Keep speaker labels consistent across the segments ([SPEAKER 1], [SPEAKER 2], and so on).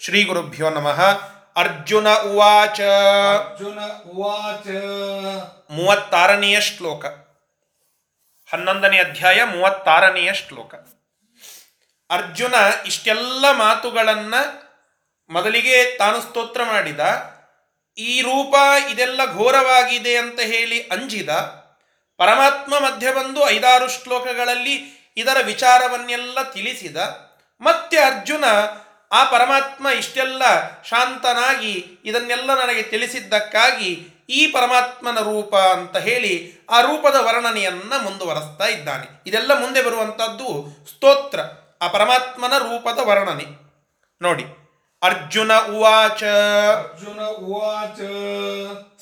[SPEAKER 1] ಶ್ರೀ ಗುರುಭ್ಯೋ ನಮಃ. ಅರ್ಜುನ ಉವಾಚ.
[SPEAKER 2] ಅರ್ಜುನ ಉವಾಚ.
[SPEAKER 1] ಮೂವತ್ತಾರನೆಯ ಶ್ಲೋಕ. ಹನ್ನೊಂದನೇ ಅಧ್ಯಾಯ ಮೂವತ್ತಾರನೆಯ ಶ್ಲೋಕ. ಅರ್ಜುನ ಇಷ್ಟೆಲ್ಲ ಮಾತುಗಳನ್ನ ಮೊದಲಿಗೆ ತಾನು ಸ್ತೋತ್ರ ಮಾಡಿದ. ಈ ರೂಪ ಇದೆಲ್ಲ ಘೋರವಾಗಿದೆ ಅಂತ ಹೇಳಿ ಅಂಜಿದ. ಪರಮಾತ್ಮ ಮಧ್ಯ ಬಂದು ಐದಾರು ಶ್ಲೋಕಗಳಲ್ಲಿ ಇದರ ವಿಚಾರವನ್ನೆಲ್ಲ ತಿಳಿಸಿದ. ಮತ್ತೆ ಅರ್ಜುನ ಆ ಪರಮಾತ್ಮ ಇಷ್ಟೆಲ್ಲ ಶಾಂತನಾಗಿ ಇದನ್ನೆಲ್ಲ ನನಗೆ ತಿಳಿಸಿದ್ದಕ್ಕಾಗಿ ಈ ಪರಮಾತ್ಮನ ರೂಪ ಅಂತ ಹೇಳಿ ಆ ರೂಪದ ವರ್ಣನೆಯನ್ನು ಮುಂದುವರೆಸ್ತಾ ಇದ್ದಾನೆ. ಇದೆಲ್ಲ ಮುಂದೆ ಬರುವಂಥದ್ದು ಸ್ತೋತ್ರ ಆ ಪರಮಾತ್ಮನ ರೂಪದ ವರ್ಣನೆ. ನೋಡಿ ಅರ್ಜುನ ಉವಾಚ.
[SPEAKER 2] ಅರ್ಜುನ ಉವಾಚ.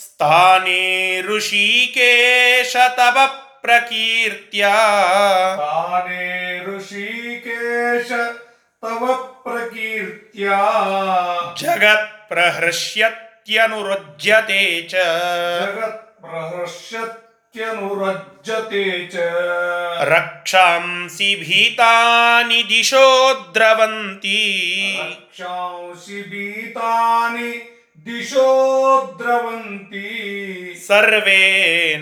[SPEAKER 1] ಸ್ಥಾನೇ ಋಷಿಕೇಶ ತವ ಪ್ರಕೀರ್ತ್ಯ.
[SPEAKER 2] ಸ್ಥಾನೇ ಋಷಿಕೇಶ ತವ ಪ್ರಕೀರ್ತ್ಯ
[SPEAKER 1] ಜಗತ್ ಪ್ರಹೃಷ್ಯತ್ಯನುರಜ್ಯತೆ ಚ
[SPEAKER 2] ಜಗತ್ ಪ್ರಹರ್ಷತ್ಯನುರಜ್ಯತೆ ಚ
[SPEAKER 1] ರಕ್ಷಾಂಸಿ ಭೀತಾನಿ ದಿಶೋ ದ್ರವಂತಿ
[SPEAKER 2] ರಕ್ಷಾಂಸಿ ಭೀತಾನಿ ದಿಶೋ ದ್ರವಂತಿ
[SPEAKER 1] ಸರ್ವೇ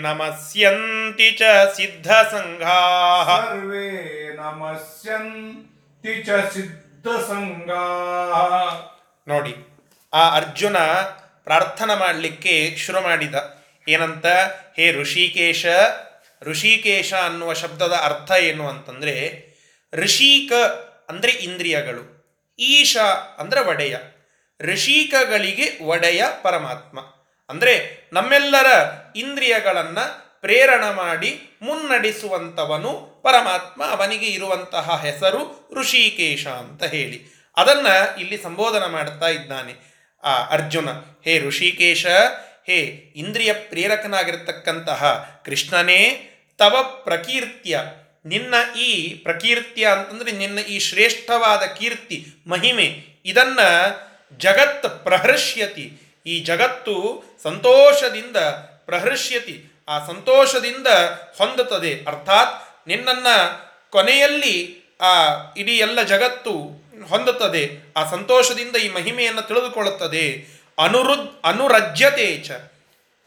[SPEAKER 1] ನಮಸ್ಯಂತಿ ಚ ಸಿದ್ಧ
[SPEAKER 2] ಸಿದ್ಧ ಸಂಗಾ
[SPEAKER 1] ನೋಡಿ, ಆ ಅರ್ಜುನ ಪ್ರಾರ್ಥನೆ ಮಾಡಲಿಕ್ಕೆ ಶುರು ಮಾಡಿದ. ಏನಂತ? ಹೇ ಋಷಿಕೇಶ ಋಷಿಕೇಶ ಅನ್ನುವ ಶಬ್ದದ ಅರ್ಥ ಏನು ಅಂತಂದ್ರೆ, ಋಷಿಕ ಅಂದರೆ ಇಂದ್ರಿಯಗಳು, ಈಶ ಅಂದ್ರೆ ಒಡೆಯ, ಋಷಿಕಗಳಿಗೆ ಒಡೆಯ ಪರಮಾತ್ಮ. ಅಂದರೆ ನಮ್ಮೆಲ್ಲರ ಇಂದ್ರಿಯಗಳನ್ನ ಪ್ರೇರಣ ಮಾಡಿ ಮುನ್ನಡೆಸುವಂಥವನು ಪರಮಾತ್ಮ, ಅವನಿಗೆ ಇರುವಂತಹ ಹೆಸರು ಋಷಿಕೇಶ ಅಂತ ಹೇಳಿ. ಅದನ್ನು ಇಲ್ಲಿ ಸಂಬೋಧನ ಮಾಡ್ತಾ ಇದ್ದಾನೆ ಆ ಅರ್ಜುನ. ಹೇ ಋಷಿಕೇಶ, ಹೇ ಇಂದ್ರಿಯ ಪ್ರೇರಕನಾಗಿರ್ತಕ್ಕಂತಹ ಕೃಷ್ಣನೇ, ತವ ಪ್ರಕೀರ್ತ್ಯ. ನಿನ್ನ ಈ ಪ್ರಕೀರ್ತ್ಯ ಅಂತಂದರೆ ನಿನ್ನ ಈ ಶ್ರೇಷ್ಠವಾದ ಕೀರ್ತಿ, ಮಹಿಮೆ, ಇದನ್ನ ಜಗತ್ ಪ್ರಹರ್ಷ್ಯತಿ. ಈ ಜಗತ್ತು ಸಂತೋಷದಿಂದ ಪ್ರಹರ್ಷ್ಯತಿ. ಆ ಸಂತೋಷದಿಂದ ಹೊಂದುತ್ತದೆ. ಅರ್ಥಾತ್ ನಿನ್ನನ್ನು ಕೊನೆಯಲ್ಲಿ ಆ ಇಡೀ ಎಲ್ಲ ಜಗತ್ತು ಹೊಂದುತ್ತದೆ. ಆ ಸಂತೋಷದಿಂದ ಈ ಮಹಿಮೆಯನ್ನು ತಿಳಿದುಕೊಳ್ಳುತ್ತದೆ. ಅನುರುದ್ ಅನುರಜ್ಯತೆ ಚ.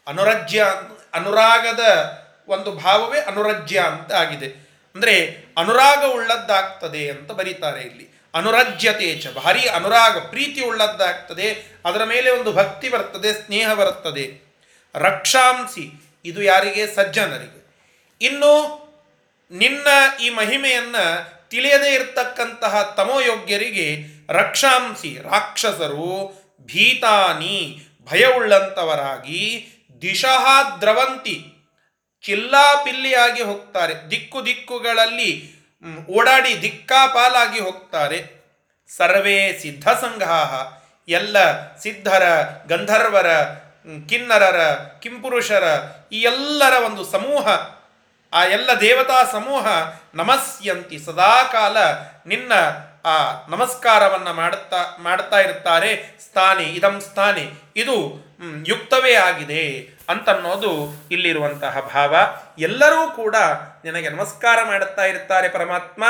[SPEAKER 1] ಅನುರಜ್ಯ ಅನುರಾಗದ ಒಂದು ಭಾವವೇ ಅನುರಜ್ಯ ಅಂತ ಆಗಿದೆ. ಅಂದರೆ ಅನುರಾಗ ಉಳ್ಳದ್ದಾಗ್ತದೆ ಅಂತ ಬರೀತಾರೆ ಇಲ್ಲಿ. ಅನುರಜ್ಯತೆ ಚ. ಭಾರಿ ಅನುರಾಗ, ಪ್ರೀತಿ ಉಳ್ಳದ್ದಾಗ್ತದೆ. ಅದರ ಮೇಲೆ ಒಂದು ಭಕ್ತಿ ಬರ್ತದೆ, ಸ್ನೇಹ ಬರುತ್ತದೆ ರಕ್ಷಾಂಸಿ. ಇದು ಯಾರಿಗೆ? ಸಜ್ಜನರಿಗೆ. ಇನ್ನು ನಿನ್ನ ಈ ಮಹಿಮೆಯನ್ನು ತಿಳಿಯದೇ ಇರತಕ್ಕಂತಹ ತಮೋಯೋಗ್ಯರಿಗೆ ರಕ್ಷಾಂಸಿ ರಾಕ್ಷಸರು ಭೀತಾನಿ ಭಯವುಳ್ಳಂಥವರಾಗಿ ದಿಶಃ ದ್ರವಂತಿ ಚಿಲ್ಲಾಪಿಲ್ಲಿಯಾಗಿ ಹೋಗ್ತಾರೆ. ದಿಕ್ಕು ದಿಕ್ಕುಗಳಲ್ಲಿ ಓಡಾಡಿ ದಿಕ್ಕಾಪಾಲಾಗಿ ಹೋಗ್ತಾರೆ. ಸರ್ವೇ ಸಿದ್ಧ ಸಂಘಾಹ ಎಲ್ಲ ಸಿದ್ಧರ, ಗಂಧರ್ವರ ಕಿನ್ನರರ, ಕಿಂಪುರುಷರ, ಈ ಎಲ್ಲರ ಒಂದು ಸಮೂಹ, ಆ ಎಲ್ಲ ದೇವತಾ ಸಮೂಹ ನಮಸ್ಯಂತಿ. ಸದಾಕಾಲ ನಿನ್ನ, ಆ, ನಮಸ್ಕಾರವನ್ನು ಮಾಡುತ್ತಾ ಮಾಡ್ತಾ ಇರ್ತಾರೆ ಸ್ಥಾನಿ, ಇದಂ ಸ್ಥಾನಿ. ಇದು ಯುಕ್ತವೇ ಆಗಿದೆ ಅಂತನ್ನೋದು ಇಲ್ಲಿರುವಂತಹ ಭಾವ. ಎಲ್ಲರೂ ಕೂಡ ನಿನಗೆ ನಮಸ್ಕಾರ ಮಾಡುತ್ತಾ ಇರುತ್ತಾರೆ ಪರಮಾತ್ಮ.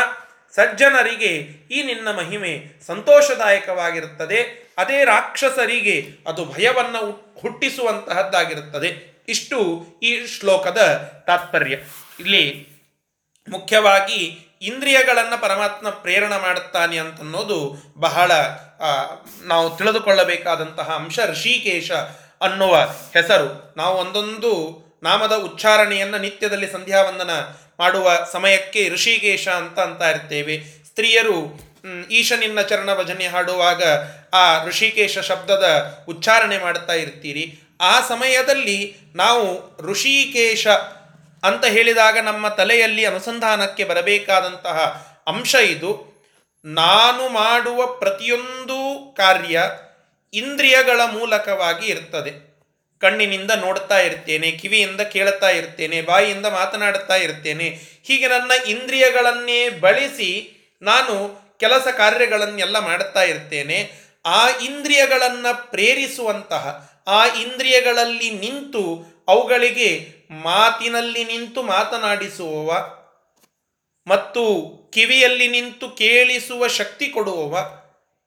[SPEAKER 1] ಸಜ್ಜನರಿಗೆ ಈ ನಿನ್ನ ಮಹಿಮೆ ಸಂತೋಷದಾಯಕವಾಗಿರುತ್ತದೆ. ಅದೇ ರಾಕ್ಷಸರಿಗೆ ಅದು ಭಯವನ್ನು ಹುಟ್- ಹುಟ್ಟಿಸುವಂತಹದ್ದಾಗಿರುತ್ತದೆ. ಇಷ್ಟು ಈ ಶ್ಲೋಕದ ತಾತ್ಪರ್ಯ. ಇಲ್ಲಿ ಮುಖ್ಯವಾಗಿ ಇಂದ್ರಿಯಗಳನ್ನು ಪರಮಾತ್ಮ ಪ್ರೇರಣೆ ಮಾಡುತ್ತಾನೆ ಅಂತನ್ನೋದು ಬಹಳ ನಾವು ತಿಳಿದುಕೊಳ್ಳಬೇಕಾದಂತಹ ಅಂಶ ಋಷಿಕೇಶ ಅನ್ನುವ ಹೆಸರು. ನಾವು ಒಂದೊಂದು ನಾಮದ ಉಚ್ಚಾರಣೆಯನ್ನು ನಿತ್ಯದಲ್ಲಿ ಸಂಧ್ಯಾ ವಂದನ ಮಾಡುವ ಸಮಯಕ್ಕೆ ಋಷಿಕೇಶ ಅಂತ ಅಂತ ಇರ್ತೇವೆ. ಸ್ತ್ರೀಯರು ಈಶನಿನ್ನ ಚರಣ ಭಜನೆ ಹಾಡುವಾಗ ಆ ಋಷಿಕೇಶ ಶಬ್ದದ ಉಚ್ಚಾರಣೆ ಮಾಡ್ತಾ ಇರ್ತೀರಿ. ಆ ಸಮಯದಲ್ಲಿ ನಾವು ಋಷಿಕೇಶ ಅಂತ ಹೇಳಿದಾಗ ನಮ್ಮ ತಲೆಯಲ್ಲಿ ಅನುಸಂಧಾನಕ್ಕೆ ಬರಬೇಕಾದಂತಹ ಅಂಶ ಇದು. ನಾನು ಮಾಡುವ ಪ್ರತಿಯೊಂದು ಕಾರ್ಯ ಇಂದ್ರಿಯಗಳ ಮೂಲಕವಾಗಿ ಇರ್ತದೆ. ಕಣ್ಣಿನಿಂದ ನೋಡ್ತಾ ಇರ್ತೇನೆ, ಕಿವಿಯಿಂದ ಕೇಳುತ್ತಾ ಇರ್ತೇನೆ, ಬಾಯಿಯಿಂದ ಮಾತನಾಡುತ್ತಾ ಇರ್ತೇನೆ, ಹೀಗೆ ನನ್ನ ಇಂದ್ರಿಯಗಳನ್ನೇ ಬಳಸಿ ನಾನು ಕೆಲಸ ಕಾರ್ಯಗಳನ್ನೆಲ್ಲ ಮಾಡುತ್ತಾ ಇರ್ತೇನೆ. ಆ ಇಂದ್ರಿಯಗಳನ್ನು ಪ್ರೇರಿಸುವಂತಹ, ಆ ಇಂದ್ರಿಯಗಳಲ್ಲಿ ನಿಂತು ಅವುಗಳಿಗೆ ಮಾತಿನಲ್ಲಿ ನಿಂತು ಮಾತನಾಡಿಸುವವ ಮತ್ತು ಕಿವಿಯಲ್ಲಿ ನಿಂತು ಕೇಳಿಸುವ ಶಕ್ತಿ ಕೊಡುವವ,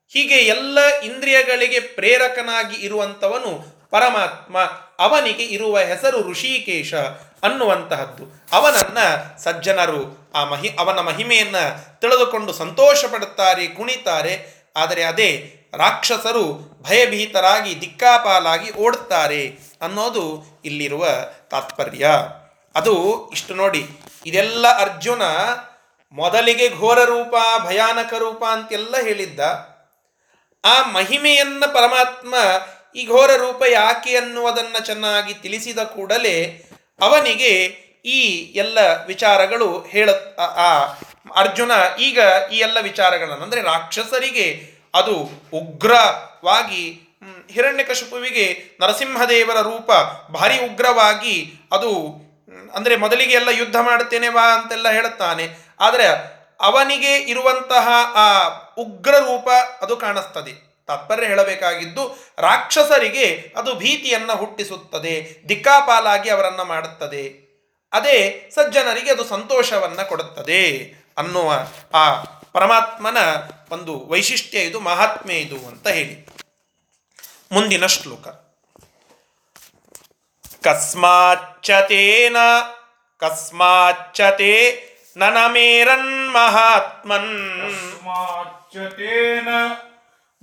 [SPEAKER 1] ಹೀಗೆ ಎಲ್ಲ ಇಂದ್ರಿಯಗಳಿಗೆ ಪ್ರೇರಕನಾಗಿ ಇರುವಂಥವನು ಪರಮಾತ್ಮ ಅವನಿಗೆ ಇರುವ ಹೆಸರು ಋಷಿಕೇಶ ಅನ್ನುವಂತಹದ್ದು. ಅವನನ್ನ ಸಜ್ಜನರು, ಆ ಮಹಿ, ಅವನ ಮಹಿಮೆಯನ್ನ ತಿಳಿದುಕೊಂಡು ಸಂತೋಷ ಪಡುತ್ತಾರೆ ಕುಣಿತಾರೆ. ಆದರೆ ಅದೇ ರಾಕ್ಷಸರು ಭಯಭೀತರಾಗಿ ದಿಕ್ಕಾಪಾಲಾಗಿ ಓಡುತ್ತಾರೆ ಅನ್ನೋದು ಇಲ್ಲಿರುವ ತಾತ್ಪರ್ಯ. ಅದು ಇಷ್ಟು ನೋಡಿ. ಇದೆಲ್ಲ ಅರ್ಜುನ ಮೊದಲಿಗೆ ಘೋರ ರೂಪ, ಭಯಾನಕ ರೂಪ ಅಂತೆಲ್ಲ ಹೇಳಿದ್ದ. ಆ ಮಹಿಮೆಯನ್ನ ಪರಮಾತ್ಮ ಈ ಘೋರ ರೂಪ ಯಾಕೆ ಅನ್ನುವುದನ್ನು ಚೆನ್ನಾಗಿ ತಿಳಿಸಿದ ಕೂಡಲೇ ಅವನಿಗೆ ಈ ಎಲ್ಲ ವಿಚಾರಗಳು ಹೇಳ ಆ- ಅರ್ಜುನ ಈಗ ಈ ಎಲ್ಲ ವಿಚಾರಗಳನ್ನು, ಅಂದರೆ ರಾಕ್ಷಸರಿಗೆ ಅದು ಉಗ್ರವಾಗಿ ಹಿರಣ್ಯಕಶಿಪುವಿಗೆ ನರಸಿಂಹದೇವರ ರೂಪ ಭಾರಿ ಉಗ್ರವಾಗಿ ಅದು ಅಂದರೆ ಮೊದಲಿಗೆ ಎಲ್ಲ ಯುದ್ಧ ಮಾಡುತ್ತೇನೆ ವಾ ಅಂತೆಲ್ಲ ಹೇಳುತ್ತಾನೆ. ಆದರೆ ಅವನಿಗೆ ಇರುವಂತಹ ಆ ಉಗ್ರ ರೂಪ ಅದು ಕಾಣಿಸ್ತದೆ. ತಾತ್ಪರ್ಯ ಹೇಳಬೇಕಾಗಿದ್ದು ರಾಕ್ಷಸರಿಗೆ ಅದು ಭೀತಿಯನ್ನು ಹುಟ್ಟಿಸುತ್ತದೆ, ದಿಕ್ಕಾಪಾಲಾಗಿ ಅವರನ್ನು ಮಾಡುತ್ತದೆ. ಅದೇ ಸಜ್ಜನರಿಗೆ ಅದು ಸಂತೋಷವನ್ನು ಕೊಡುತ್ತದೆ ಅನ್ನುವ ಆ ಪರಮಾತ್ಮನ ಒಂದು ವೈಶಿಷ್ಟ್ಯ ಇದು ಮಹಾತ್ಮೆ ಇದು ಅಂತ ಹೇಳಿ. ಮುಂದಿನ ಶ್ಲೋಕ. ಕಸ್ಮಾಚ್ಚತೇನ, ಕಸ್ಮಾಚ್ಚತೆ ನನಮೇರನ್ ಮಹಾತ್ಮನ್.
[SPEAKER 2] ಕಸ್ಮಾಚ್ಚತೇನ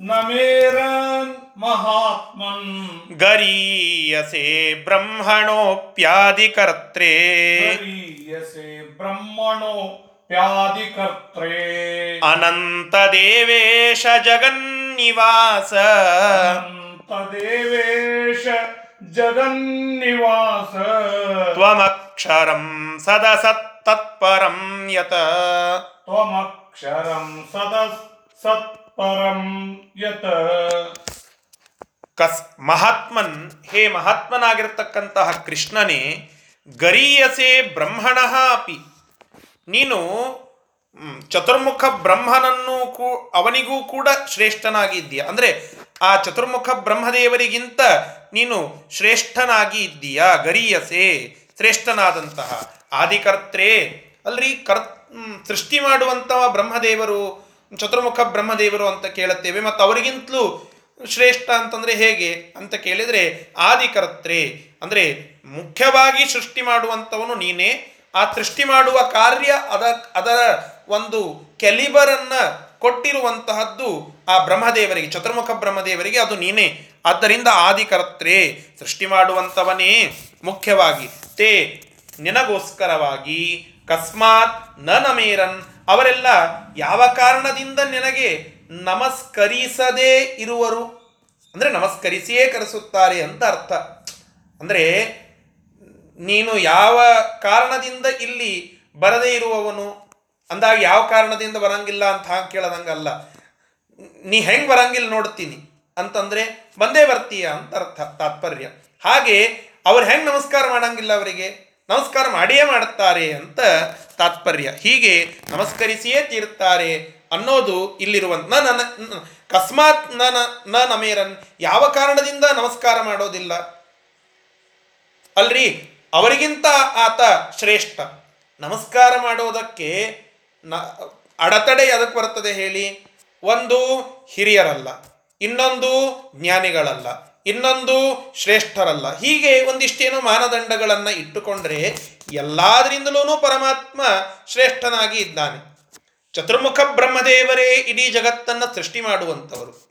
[SPEAKER 2] ನಮೇರನ್ ಮಹಾತ್ಮನ್.
[SPEAKER 1] ಗರೀಯಸೆ ಬ್ರಹ್ಮಣೋಪ್ಯಾದಿಕರ್ತ್ರೇ
[SPEAKER 2] ಗರೀಯಸೆ ಬ್ರಹ್ಮಣೋ ಪ್ಯಾದಿಕರ್ತ್ರೇ
[SPEAKER 1] ಅನಂತ ದೇವೇಶ ಜಗನ್ನಿವಾಸ.
[SPEAKER 2] ಅನಂತ ದೇವೇಶ ಜಗನ್ನಿವಾಸ.
[SPEAKER 1] ತ್ವಮಕ್ಷರಂ ಸದಸತ್ತತ್ಪರಂ ಯತ.
[SPEAKER 2] ತ್ವಮಕ್ಷರಂ ಸದಸ್ ಸತ್ ಪರಂ ಯತ.
[SPEAKER 1] ಕಸ್ ಮಹಾತ್ಮನ್, ಹೇ ಮಹಾತ್ಮನಾಗಿರ್ತಕ್ಕಂತಹ ಕೃಷ್ಣನೇ, ಗರೀಯಸೆ ಬ್ರಹ್ಮಣ ಅಪಿ. ನೀನು ಚತುರ್ಮುಖ ಬ್ರಹ್ಮನನ್ನು ಕೂ, ಅವನಿಗೂ ಕೂಡ ಶ್ರೇಷ್ಠನಾಗಿ ಇದ್ದೀಯ ಅಂದರೆ, ಆ ಚತುರ್ಮುಖ ಬ್ರಹ್ಮದೇವರಿಗಿಂತ ನೀನು ಶ್ರೇಷ್ಠನಾಗಿ ಇದ್ದೀಯ, ಗರೀಯಸೆ, ಶ್ರೇಷ್ಠನಾದಂತಹ ಆದಿಕರ್ತ್ರೇ ಅಲ್ರಿ ಕರ್ ಸೃಷ್ಟಿ ಮಾಡುವಂತಹ ಬ್ರಹ್ಮದೇವರು ಚತುರ್ಮುಖ ಬ್ರಹ್ಮದೇವರು ಅಂತ ಕೇಳುತ್ತೇವೆ ಮತ್ತು ಅವರಿಗಿಂತಲೂ ಶ್ರೇಷ್ಠ ಅಂತಂದರೆ ಹೇಗೆ ಅಂತ ಕೇಳಿದರೆ ಆದಿಕರ್ತ್ರೆ, ಅಂದರೆ ಮುಖ್ಯವಾಗಿ ಸೃಷ್ಟಿ ಮಾಡುವಂಥವನು ನೀನೇ. ಆ ಸೃಷ್ಟಿ ಮಾಡುವ ಕಾರ್ಯ ಅದ, ಅದರ ಒಂದು ಕೆಲಿಬರನ್ನು ಕೊಟ್ಟಿರುವಂತಹದ್ದು ಆ ಬ್ರಹ್ಮದೇವರಿಗೆ, ಚತುರ್ಮುಖ ಬ್ರಹ್ಮದೇವರಿಗೆ ಅದು ನೀನೇ. ಆದ್ದರಿಂದ ಆದಿಕರ್ತ್ರೆ, ಸೃಷ್ಟಿ ಮಾಡುವಂಥವನೇ ಮುಖ್ಯವಾಗಿ. ತೇ, ನಿನಗೋಸ್ಕರವಾಗಿ ಕಸ್ಮಾತ್ನ ನಮೇರನ್ ಅವರೆಲ್ಲ ಯಾವ ಕಾರಣದಿಂದ ನಿನಗೆ ನಮಸ್ಕರಿಸದೇ ಇರುವರು? ಅಂದರೆ ನಮಸ್ಕರಿಸಿಯೇ ಕರೆಸುತ್ತಾರೆ ಅಂತ ಅರ್ಥ. ಅಂದರೆ ನೀನು ಯಾವ ಕಾರಣದಿಂದ ಇಲ್ಲಿ ಬರದೇ ಇರುವವನು? ಅಂದಾಗ ಯಾವ ಕಾರಣದಿಂದ ಬರಂಗಿಲ್ಲ ಅಂತ ಹಾಗೆ ಕೇಳದಂಗಲ್ಲ. ನೀ ಹೆಂಗೆ ಬರಂಗಿಲ್ಲ ನೋಡ್ತೀನಿ ಅಂತಂದರೆ ಬಂದೇ ಬರ್ತೀಯ ಅಂತ ಅರ್ಥ, ತಾತ್ಪರ್ಯ. ಹಾಗೆ ಅವ್ರು ಹೆಂಗೆ ನಮಸ್ಕಾರ ಮಾಡಂಗಿಲ್ಲ ಅವರಿಗೆ? ನಮಸ್ಕಾರ ಮಾಡಿಯೇ ಮಾಡುತ್ತಾರೆ ಅಂತ ತಾತ್ಪರ್ಯ. ಹೀಗೆ ನಮಸ್ಕರಿಸಿಯೇ ತೀರ್ತಾರೆ ಅನ್ನೋದು ಇಲ್ಲಿರುವಂತ ನ ನನ್ನ ಕಸ್ಮಾತ್ ನ- ನ ನಮೇರನ್ ಯಾವ ಕಾರಣದಿಂದ ನಮಸ್ಕಾರ ಮಾಡೋದಿಲ್ಲ? ಅಲ್ರಿ, ಅವರಿಗಿಂತ ಆತ ಶ್ರೇಷ್ಠ. ನಮಸ್ಕಾರ ಮಾಡೋದಕ್ಕೆ ನ ಅಡತಡೆ ಅದಕ್ಕೆ ಬರ್ತದೆ ಹೇಳಿ? ಒಂದು ಹಿರಿಯರಲ್ಲ, ಇನ್ನೊಂದು ಜ್ಞಾನಿಗಳಲ್ಲ. ಇನ್ನೊಂದು ಶ್ರೇಷ್ಠರಲ್ಲ. ಹೀಗೆ ಒಂದಿಷ್ಟೇನೋ ಮಾನದಂಡಗಳನ್ನು ಇಟ್ಟುಕೊಂಡ್ರೆ ಎಲ್ಲಾದ್ರಿಂದಲೂ ಪರಮಾತ್ಮ ಶ್ರೇಷ್ಠನಾಗಿ ಇದ್ದಾನೆ. ಚತುರ್ಮುಖ ಬ್ರಹ್ಮದೇವರೇ ಇಡೀ ಜಗತ್ತನ್ನು ಸೃಷ್ಟಿ ಮಾಡುವಂಥವರು.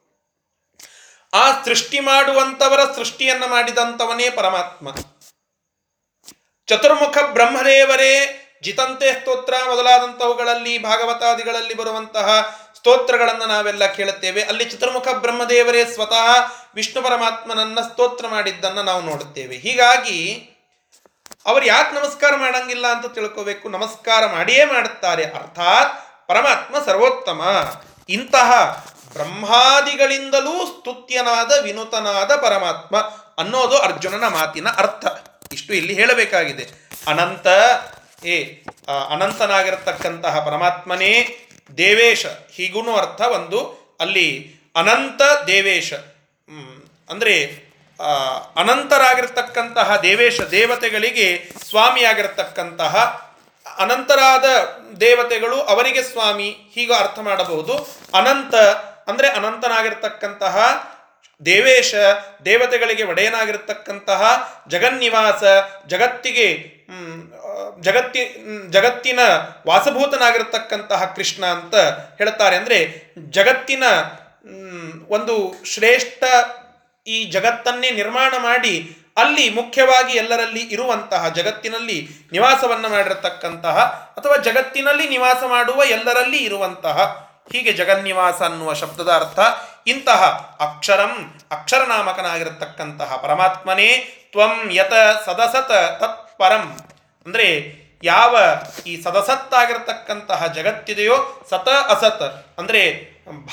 [SPEAKER 1] ಆ ಸೃಷ್ಟಿ ಮಾಡುವಂಥವರ ಸೃಷ್ಟಿಯನ್ನ ಮಾಡಿದಂಥವನೇ ಪರಮಾತ್ಮ. ಚತುರ್ಮುಖ ಬ್ರಹ್ಮದೇವರೇ ಜಿತಂತೆ ಸ್ತೋತ್ರ ಮೊದಲಾದಂಥವುಗಳಲ್ಲಿ, ಭಾಗವತಾದಿಗಳಲ್ಲಿ ಬರುವಂತಹ ಸ್ತೋತ್ರಗಳನ್ನು ನಾವೆಲ್ಲ ಕೇಳುತ್ತೇವೆ. ಅಲ್ಲಿ ಚಿತ್ರಮುಖ ಬ್ರಹ್ಮದೇವರೇ ಸ್ವತಃ ವಿಷ್ಣು ಪರಮಾತ್ಮನನ್ನ ಸ್ತೋತ್ರ ಮಾಡಿದ್ದನ್ನು ನಾವು ನೋಡುತ್ತೇವೆ. ಹೀಗಾಗಿ ಅವರು ಯಾಕೆ ನಮಸ್ಕಾರ ಮಾಡಂಗಿಲ್ಲ ಅಂತ ತಿಳ್ಕೋಬೇಕು. ನಮಸ್ಕಾರ ಮಾಡಿಯೇ ಮಾಡುತ್ತಾರೆ. ಅರ್ಥಾತ್ ಪರಮಾತ್ಮ ಸರ್ವೋತ್ತಮ. ಇಂತಹ ಬ್ರಹ್ಮಾದಿಗಳಿಂದಲೂ ಸ್ತುತ್ಯನಾದ ವಿನೂತನಾದ ಪರಮಾತ್ಮ ಅನ್ನೋದು ಅರ್ಜುನನ ಮಾತಿನ ಅರ್ಥ. ಇಷ್ಟು ಇಲ್ಲಿ ಹೇಳಬೇಕಾಗಿದೆ. ಅನಂತ, ಏ ಅನಂತನಾಗಿರತಕ್ಕಂತಹ ಪರಮಾತ್ಮನೇ ದೇವೇಶ ಹೀಗೂ ಅರ್ಥ ಒಂದು, ಅಲ್ಲಿ ಅನಂತ ದೇವೇಶ ಅಂದರೆ ಅನಂತರಾಗಿರ್ತಕ್ಕಂತಹ ದೇವೇಶ ದೇವತೆಗಳಿಗೆ ಸ್ವಾಮಿಯಾಗಿರ್ತಕ್ಕಂತಹ ಅನಂತರಾದ ದೇವತೆಗಳು ಅವರಿಗೆ ಸ್ವಾಮಿ, ಹೀಗೆ ಅರ್ಥ ಮಾಡಬಹುದು. ಅನಂತ ಅಂದರೆ ಅನಂತನಾಗಿರ್ತಕ್ಕಂತಹ ದೇವೇಶ, ದೇವತೆಗಳಿಗೆ ಒಡೆಯನಾಗಿರ್ತಕ್ಕಂತಹ ಜಗನ್ನಿವಾಸ, ಜಗತ್ತಿಗೆ ಜಗತ್ತಿ, ಜಗತ್ತಿನ ವಾಸಭೂತನಾಗಿರ್ತಕ್ಕಂತಹ ಕೃಷ್ಣ ಅಂತ ಹೇಳ್ತಾರೆ. ಅಂದರೆ ಜಗತ್ತಿನ ಒಂದು ಶ್ರೇಷ್ಠ ಈ ಜಗತ್ತನ್ನೇ ನಿರ್ಮಾಣ ಮಾಡಿ ಅಲ್ಲಿ ಮುಖ್ಯವಾಗಿ ಎಲ್ಲರಲ್ಲಿ ಇರುವಂತಹ ಜಗತ್ತಿನಲ್ಲಿ ನಿವಾಸವನ್ನು ಮಾಡಿರತಕ್ಕಂತಹ ಅಥವಾ ಜಗತ್ತಿನಲ್ಲಿ ನಿವಾಸ ಮಾಡುವ ಎಲ್ಲರಲ್ಲಿ ಇರುವಂತಹ ಹೀಗೆ ಜಗನ್ನಿವಾಸ ಅನ್ನುವ ಶಬ್ದದ ಅರ್ಥ ಇಂತಹ ಅಕ್ಷರಂ, ಅಕ್ಷರನಾಮಕನಾಗಿರತಕ್ಕಂತಹ ಪರಮಾತ್ಮನೇ ತ್ವಂ ಯತ ಸದಸತ ತತ್ಪರಂ ಅಂದರೆ ಯಾವ ಈ ಸದಸತ್ತಾಗಿರತಕ್ಕಂತಹ ಜಗತ್ತಿದೆಯೋ ಸತ ಅಸತ್ ಅಂದರೆ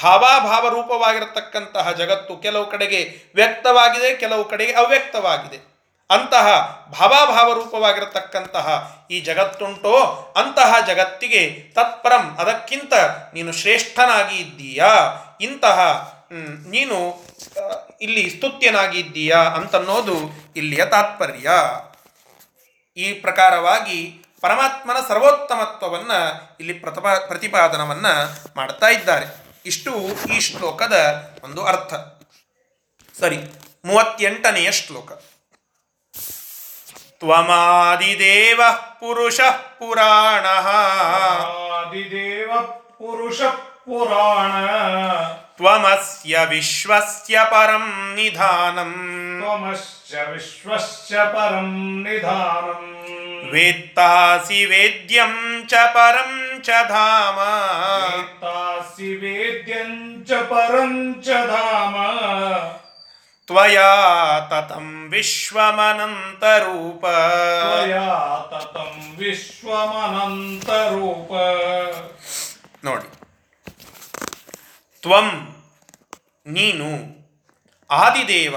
[SPEAKER 1] ಭಾವಾಭಾವ ರೂಪವಾಗಿರತಕ್ಕಂತಹ ಜಗತ್ತು ಕೆಲವು ಕಡೆಗೆ ವ್ಯಕ್ತವಾಗಿದೆ, ಕೆಲವು ಕಡೆಗೆ ಅವ್ಯಕ್ತವಾಗಿದೆ. ಅಂತಹ ಭಾವಾಭಾವ ರೂಪವಾಗಿರತಕ್ಕಂತಹ ಈ ಜಗತ್ತುಂಟೋ, ಅಂತಹ ಜಗತ್ತಿಗೆ ತತ್ಪರಂ ಅದಕ್ಕಿಂತ ನೀನು ಶ್ರೇಷ್ಠನಾಗಿ ಇದ್ದೀಯಾ? ಇಂತಹ ನೀನು ಇಲ್ಲಿ ಸ್ತುತ್ಯನಾಗಿದ್ದೀಯಾ ಅಂತನ್ನೋದು ಇಲ್ಲಿಯ ತಾತ್ಪರ್ಯ. ಈ ಪ್ರಕಾರವಾಗಿ ಪರಮಾತ್ಮನ ಸರ್ವೋತ್ತಮತ್ವವನ್ನು ಇಲ್ಲಿ ಪ್ರತಿಪಾ, ಪ್ರತಿಪಾದನವನ್ನು ಮಾಡ್ತಾ ಇದ್ದಾರೆ. ಇಷ್ಟು ಈ ಶ್ಲೋಕದ ಒಂದು ಅರ್ಥ. ಸರಿ, ಮೂವತ್ತೆಂಟನೆಯ ಶ್ಲೋಕ. ತ್ವಮಾದಿದೇವ ಪುರುಷ ಪುರಾಣ.
[SPEAKER 2] ಪುರುಷ ಪುರಾಣ.
[SPEAKER 1] ತ್ವಮಸ್ಯ ವಿಶ್ವಸ್ಯ ಪರಂ ನಿಧಾನಂ
[SPEAKER 2] ತ್ವಮಶ್ಚ ವಿಶ್ವಶ್ಚ ಪರಂ ನಿಧಾನಂ
[SPEAKER 1] ವೇತ್ತಾಸಿ ವೇದ್ಯಂ ಚ ಪರಂ ಚ ಧಾಮ
[SPEAKER 2] ತಾಸಿ ವೇದ್ಯಂ ಚ ಪರಂ ಚ ಧಾಮ
[SPEAKER 1] ತ್ವಯಾ ತತಂ ವಿಶ್ವಮನಂತರೂಪ
[SPEAKER 2] ತ್ವಯಾ ತತಂ ವಿಶ್ವಮನಂತ ರೂಪ
[SPEAKER 1] ನೋಡಿ। ತ್ವಂ ನೀನು ಆದಿದೇವ.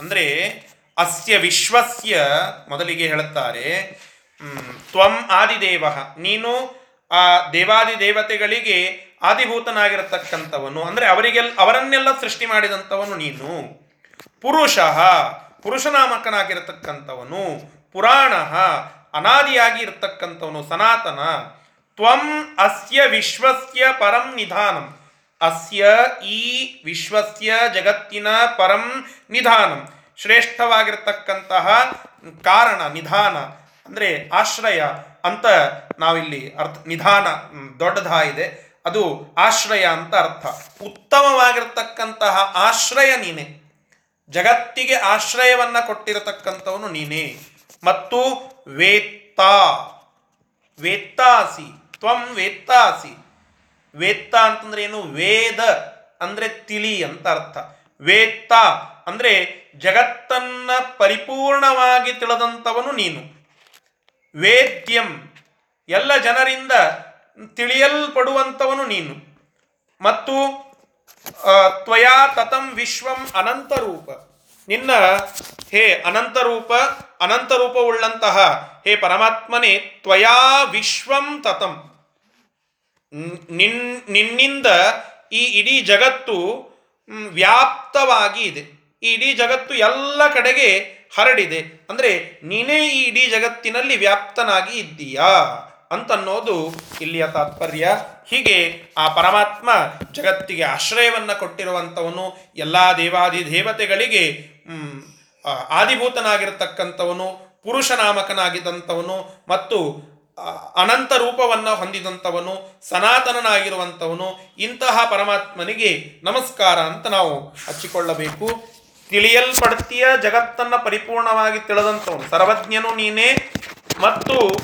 [SPEAKER 1] ಅಂದರೆ ಅಸ್ಯ ವಿಶ್ವಸ್ಯ ಮೊದಲಿಗೆ ಹೇಳುತ್ತಾರೆ. ತ್ವಂ ಆದಿದೇವ. ನೀನು ಆ ದೇವಾದಿ ದೇವತೆಗಳಿಗೆ ಆದಿಭೂತನಾಗಿರತಕ್ಕಂಥವನು. ಅಂದರೆ ಅವರಿಗೆಲ್ಲ ಅವರನ್ನೆಲ್ಲ ಸೃಷ್ಟಿ ಮಾಡಿದಂಥವನು ನೀನು. ಪುರುಷ, ಪುರುಷನಾಮಕನಾಗಿರತಕ್ಕಂಥವನು. ಪುರಾಣ ಅನಾದಿಯಾಗಿ ಇರತಕ್ಕಂಥವನು ಸನಾತನ. ತ್ವಂ ಅಸ್ಯ ವಿಶ್ವಸ್ಯ ಪರಂ ನಿಧಾನಂ. ಅಸ್ಯ ಈ ವಿಶ್ವಸ್ಯ ಜಗತ್ತಿನ ಪರಂ ನಿಧಾನಂ. ಶ್ರೇಷ್ಠವಾಗಿರ್ತಕ್ಕಂತಹ ಕಾರಣ, ನಿಧಾನ, ಅಂದರೆ ಆಶ್ರಯ ಅಂತ ನಾವಿಲ್ಲಿ ಅರ್ಥ, ನಿಧಾನ ದೊಡ್ಡದ ಇದೆ. ಅದು ಆಶ್ರಯ ಅಂತ ಅರ್ಥ. ಉತ್ತಮವಾಗಿರ್ತಕ್ಕಂತಹ ಆಶ್ರಯ ನೀನೆ. ಜಗತ್ತಿಗೆ ಆಶ್ರಯವನ್ನು ಕೊಟ್ಟಿರತಕ್ಕಂಥವನು ನೀನೇ. ಮತ್ತು ವೇತ್ತ, ವೇತ್ತಾಸಿ, ತ್ವಂ ವೇತ್ತಾಸಿ. ವೇತ್ತ ಅಂತಂದ್ರೆ ಏನು? ವೇದ ಅಂದ್ರೆ ತಿಳಿ ಅಂತ ಅರ್ಥ. ವೇತ್ತ ಅಂದ್ರೆ ಜಗತ್ತನ್ನ ಪರಿಪೂರ್ಣವಾಗಿ ತಿಳಿದಂಥವನು ನೀನು. ವೇದ್ಯಂ, ಎಲ್ಲ ಜನರಿಂದ ತಿಳಿಯಲ್ಪಡುವಂಥವನು ನೀನು. ಮತ್ತು ತ್ವಯಾ ತತಂ ವಿಶ್ವಂ ಅನಂತರೂಪ. ನಿನ್ನ, ಹೇ ಅನಂತರೂಪ, ಅನಂತರೂಪವುಳ್ಳಂತಹ ಹೇ ಪರಮಾತ್ಮನೇ, ತ್ವಯಾ ವಿಶ್ವಂ ತತಂ. ನಿನ್, ನಿನ್ನಿಂದ ಈ ಇಡೀ ಜಗತ್ತು ವ್ಯಾಪ್ತವಾಗಿ ಇದೆ. ಈ ಇಡೀ ಜಗತ್ತು ಎಲ್ಲ ಕಡೆಗೆ ಹರಡಿದೆ. ಅಂದರೆ ನೀನೇ ಈ ಇಡೀ ಜಗತ್ತಿನಲ್ಲಿ ವ್ಯಾಪ್ತನಾಗಿ ಇದ್ದೀಯಾ ಅಂತನ್ನೋದು ಇಲ್ಲಿಯ ತಾತ್ಪರ್ಯ. ಹೀಗೆ ಆ ಪರಮಾತ್ಮ ಜಗತ್ತಿಗೆ ಆಶ್ರಯವನ್ನು ಕೊಟ್ಟಿರುವಂಥವನು, ಎಲ್ಲ ದೇವಾದಿ ದೇವತೆಗಳಿಗೆ ಆದಿಭೂತನಾಗಿರತಕ್ಕಂಥವನು ಪುರುಷ ನಾಮಕನಾಗಿದ್ದಂಥವನು ಪುರುಷನಾಮಕನಾಗಿದ್ದಂಥವನು ಮತ್ತು ಅನಂತ ರೂಪವನ್ನು ಹೊಂದಿದಂಥವನು, ಸನಾತನನಾಗಿರುವಂಥವನು, ಇಂತಹ ಪರಮಾತ್ಮನಿಗೆ ನಮಸ್ಕಾರ ಅಂತ ನಾವು ಹಚ್ಚಿಕೊಳ್ಳಬೇಕು. ತಿಳಿಯಲ್ಪಡ್ತೀಯ ಜಗತ್ತನ್ನು ಪರಿಪೂರ್ಣವಾಗಿ ತಿಳಿದಂಥವನು. ಸರ್ವಜ್ಞನು ನೀನೇ ಮತ್ತು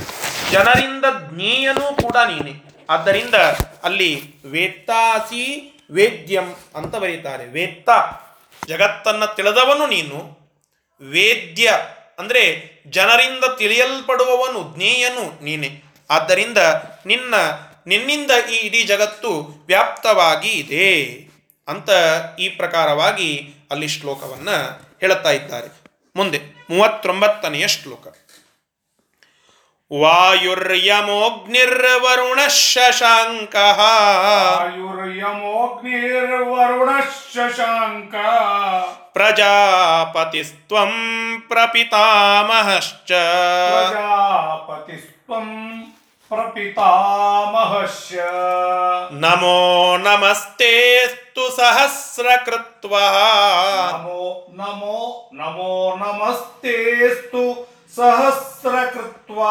[SPEAKER 1] ಜನರಿಂದ ಜ್ಞೇಯನೂ ಕೂಡ ನೀನೆ. ಆದ್ದರಿಂದ ಅಲ್ಲಿ ವೇತ್ತಾಸಿ ವೇದ್ಯಂ ಅಂತ ಬರೀತಾರೆ. ವೇತ್ತ, ಜಗತ್ತನ್ನು ತಿಳಿದವನು ನೀನು. ವೇದ್ಯ ಅಂದರೆ ಜನರಿಂದ ತಿಳಿಯಲ್ಪಡುವವನು ಜ್ಞೇಯನು ನೀನೆ. ಆದ್ದರಿಂದ ನಿನ್ನ, ನಿನ್ನಿಂದ ಈ ಇಡೀ ಜಗತ್ತು ವ್ಯಾಪ್ತವಾಗಿ ಇದೆ ಅಂತ ಈ ಪ್ರಕಾರವಾಗಿ ಅಲ್ಲಿ ಶ್ಲೋಕವನ್ನು ಹೇಳುತ್ತಾ ಇದ್ದಾರೆ. ಮುಂದೆ ಮೂವತ್ತೊಂಬತ್ತನೆಯ ಶ್ಲೋಕ. ವಾಯುರ್ಯಮೋಗ್ನಿರ್ವರುಣ ಶಶಾಂಕ
[SPEAKER 2] ಆಯುರ್ಯಮೋಗ್ನಿರ್ವರುಣಃ ಶಶಾಂಕ
[SPEAKER 1] ಪ್ರಜಾಪತಿಸ್ತ್ವಂ ಪ್ರಪಿತಾಮಹಶ್ಚ
[SPEAKER 2] ಪ್ರಜಾಪತಿಸ್ತ್ವಂ ಪ್ರಪಿತಾಮಹಶ್ಯ
[SPEAKER 1] ನಮೋ ನಮಸ್ತೆಸ್ತು ಸಹಸ್ರಕೃತ್ವ
[SPEAKER 2] ನಮೋ ನಮೋ ಸಹಸ್ರಕೃತ್ವ.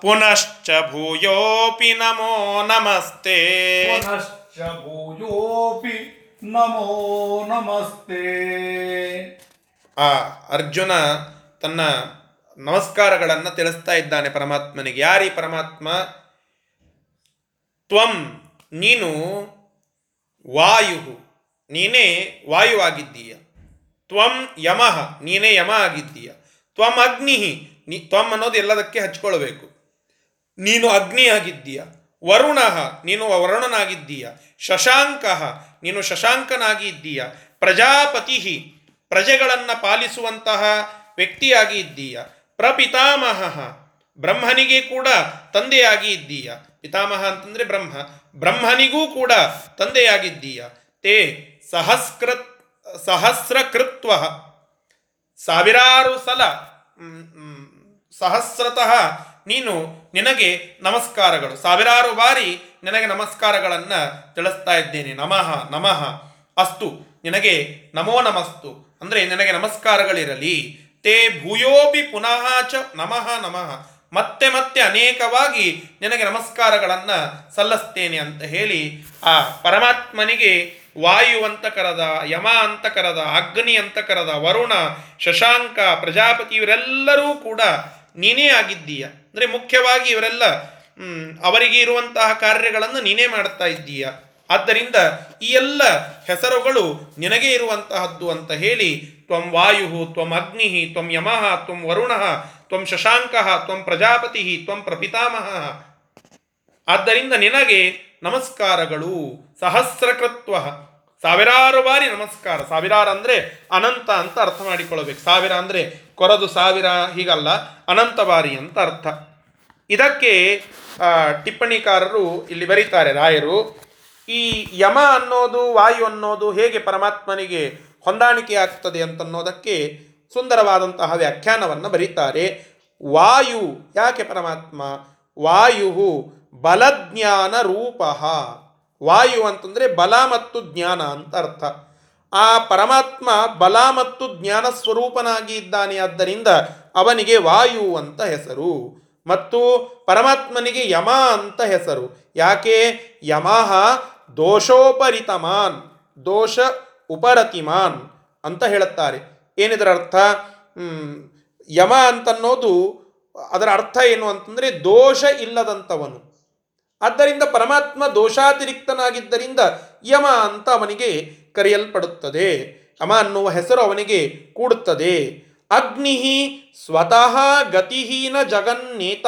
[SPEAKER 1] ಪುನಶ್ಚ ಭೂಯೋಪಿ ನಮೋ ನಮಸ್ತೆ.
[SPEAKER 2] ಪುನಶ್ಚ ಭೂಯೋಪಿ ನಮೋ ನಮಸ್ತೆ.
[SPEAKER 1] ಆ ಅರ್ಜುನ ತನ್ನ ನಮಸ್ಕಾರಗಳನ್ನು ತಿಳಿಸ್ತಾ ಇದ್ದಾನೆ ಪರಮಾತ್ಮನಿಗೆ. ಯಾರಿ ಪರಮಾತ್ಮ? ತ್ವಂ ನೀನು ವಾಯು ನೀನೇ ವಾಯುವಾಗಿದ್ದೀಯ. ತ್ವಂ ಯಮಃ. ನೀನೇ ಯಮ ಆಗಿದ್ದೀಯ. ತ್ವಂ ಅಗ್ನಿ ನೀ ತ್ವಮ್ ಅನ್ನೋದು ಎಲ್ಲದಕ್ಕೆ ಹಚ್ಕೊಳ್ಬೇಕು. ನೀನು ಅಗ್ನಿಯಾಗಿದ್ದೀಯ? ವರುಣ, ನೀನು ವರುಣನಾಗಿದ್ದೀಯ ಶಶಾಂಕ, ನೀನು ಶಶಾಂಕನಾಗಿ ಇದ್ದೀಯ ಪ್ರಜಾಪತಿ ಪ್ರಜೆಗಳನ್ನು ಪಾಲಿಸುವಂತಹ ವ್ಯಕ್ತಿಯಾಗಿ ಇದ್ದೀಯ ಪ್ರಪಿತಾಮಹ, ಬ್ರಹ್ಮನಿಗೆ ಕೂಡ ತಂದೆಯಾಗಿ ಇದ್ದೀಯ ಪಿತಾಮಹ ಅಂತಂದರೆ ಬ್ರಹ್ಮ, ಬ್ರಹ್ಮನಿಗೂ ಕೂಡ ತಂದೆಯಾಗಿದ್ದೀಯ? ತೇ ಸಹಸ್ಕೃತ್ ಸಹಸ್ರಕೃತ್ವ. ಸಾವಿರಾರು ಸಲ ಸಹಸ್ರತಃ ನೀನು ನಿನಗೆ ನಮಸ್ಕಾರಗಳು. ಸಾವಿರಾರು ಬಾರಿ ನಿನಗೆ ನಮಸ್ಕಾರಗಳನ್ನು ತಿಳಿಸ್ತಾ ಇದ್ದೇನೆ. ನಮಃ ನಮಃ, ಅಸ್ತು, ನಿನಗೆ ನಮೋ ನಮಸ್ತು. ಅಂದರೆ ನಿನಗೆ ನಮಸ್ಕಾರಗಳಿರಲಿ. ತೇ ಭೂಯೋಪಿ ಪುನಃ ಚ ನಮಃ ನಮಃ. ಮತ್ತೆ ಮತ್ತೆ ಅನೇಕವಾಗಿ ನಿನಗೆ ನಮಸ್ಕಾರಗಳನ್ನು ಸಲ್ಲಿಸ್ತೇನೆ ಅಂತ ಹೇಳಿ ಆ ಪರಮಾತ್ಮನಿಗೆ ವಾಯು ಅಂತ ಕರೆದ, ಯಮ ಅಂತ ಕರೆದ, ಅಗ್ನಿ ಅಂತ ಕರೆದ, ವರುಣ, ಶಶಾಂಕ, ಪ್ರಜಾಪತಿ ಇವರೆಲ್ಲರೂ ಕೂಡ ನೀನೇ ಆಗಿದ್ದೀಯ. ಅಂದರೆ ಮುಖ್ಯವಾಗಿ ಇವರೆಲ್ಲ ಅವರಿಗೆ ಇರುವಂತಹ ಕಾರ್ಯಗಳನ್ನು ನೀನೇ ಮಾಡ್ತಾ ಇದ್ದೀಯ. ಆದ್ದರಿಂದ ಈ ಎಲ್ಲ ಹೆಸರುಗಳು ನಿನಗೆ ಇರುವಂತಹದ್ದು ಅಂತ ಹೇಳಿ, ತ್ವಂ ವಾಯು ತ್ವಂ ಅಗ್ನಿ ತ್ವಂ ಯಮಃ, ತ್ವಂ ವರುಣ, ತ್ವಂ ಶಶಾಂಕ, ತ್ವಂ ಪ್ರಜಾಪತಿ, ತ್ವಂ ಪ್ರಪಿತಾಮಹ. ಆದ್ದರಿಂದ ನಿನಗೆ ನಮಸ್ಕಾರಗಳು. ಸಹಸ್ರಕೃತ್ವ. ಸಾವಿರಾರು ಬಾರಿ ನಮಸ್ಕಾರ. ಸಾವಿರಾರು ಅಂದರೆ ಅನಂತ ಅಂತ ಅರ್ಥ ಮಾಡಿಕೊಳ್ಳಬೇಕು. ಸಾವಿರ ಅಂದರೆ ಕೊರದು, ಸಾವಿರ ಹೀಗಲ್ಲ. ಅನಂತ ಬಾರಿ ಅಂತ ಅರ್ಥ. ಇದಕ್ಕೆ ಟಿಪ್ಪಣಿಕಾರರು ಇಲ್ಲಿ ಬರೀತಾರೆ, ರಾಯರು. ಈ ಯಮ ಅನ್ನೋದು, ವಾಯು ಅನ್ನೋದು ಹೇಗೆ ಪರಮಾತ್ಮನಿಗೆ ಹೊಂದಾಣಿಕೆ ಆಗ್ತದೆ ಅಂತನ್ನೋದಕ್ಕೆ ಸುಂದರವಾದಂತಹ ವ್ಯಾಖ್ಯಾನವನ್ನು ಬರೀತಾರೆ. ವಾಯು ಯಾಕೆ ಪರಮಾತ್ಮ? ವಾಯು ಬಲಜ್ಞಾನ ರೂಪ ವಾಯು ಅಂತಂದರೆ ಬಲ ಮತ್ತು ಜ್ಞಾನ ಅಂತ ಅರ್ಥ. ಆ ಪರಮಾತ್ಮ ಬಲ ಮತ್ತು ಜ್ಞಾನ ಸ್ವರೂಪನಾಗಿ ಇದ್ದಾನೆ ಆದ್ದರಿಂದ ಅವನಿಗೆ ವಾಯು ಅಂತ ಹೆಸರು. ಮತ್ತು ಪರಮಾತ್ಮನಿಗೆ ಯಮ ಅಂತ ಹೆಸರು. ಯಾಕೆ? ಯಮಃ ದೋಷೋಪರಿತಮಾನ್, ದೋಷ ಉಪರತಿಮಾನ್ ಅಂತ ಹೇಳುತ್ತಾರೆ. ಏನಿದರ ಅರ್ಥ? ಯಮ ಅಂತನ್ನೋದು ಅದರ ಅರ್ಥ ಏನು ಅಂತಂದರೆ ದೋಷ ಇಲ್ಲದಂಥವನು. ಆದ್ದರಿಂದ ಪರಮಾತ್ಮ ದೋಷಾತಿರಿಕ್ತನಾಗಿದ್ದರಿಂದ ಯಮ ಅಂತ ಅವನಿಗೆ ಕರೆಯಲ್ಪಡುತ್ತದೆ. ಯಮ ಅನ್ನುವ ಹೆಸರು ಅವನಿಗೆ ಕೂಡುತ್ತದೆ. ಅಗ್ನಿ ಸ್ವತಃ ಗತಿಹೀನ ಜಗನ್ನೇತ.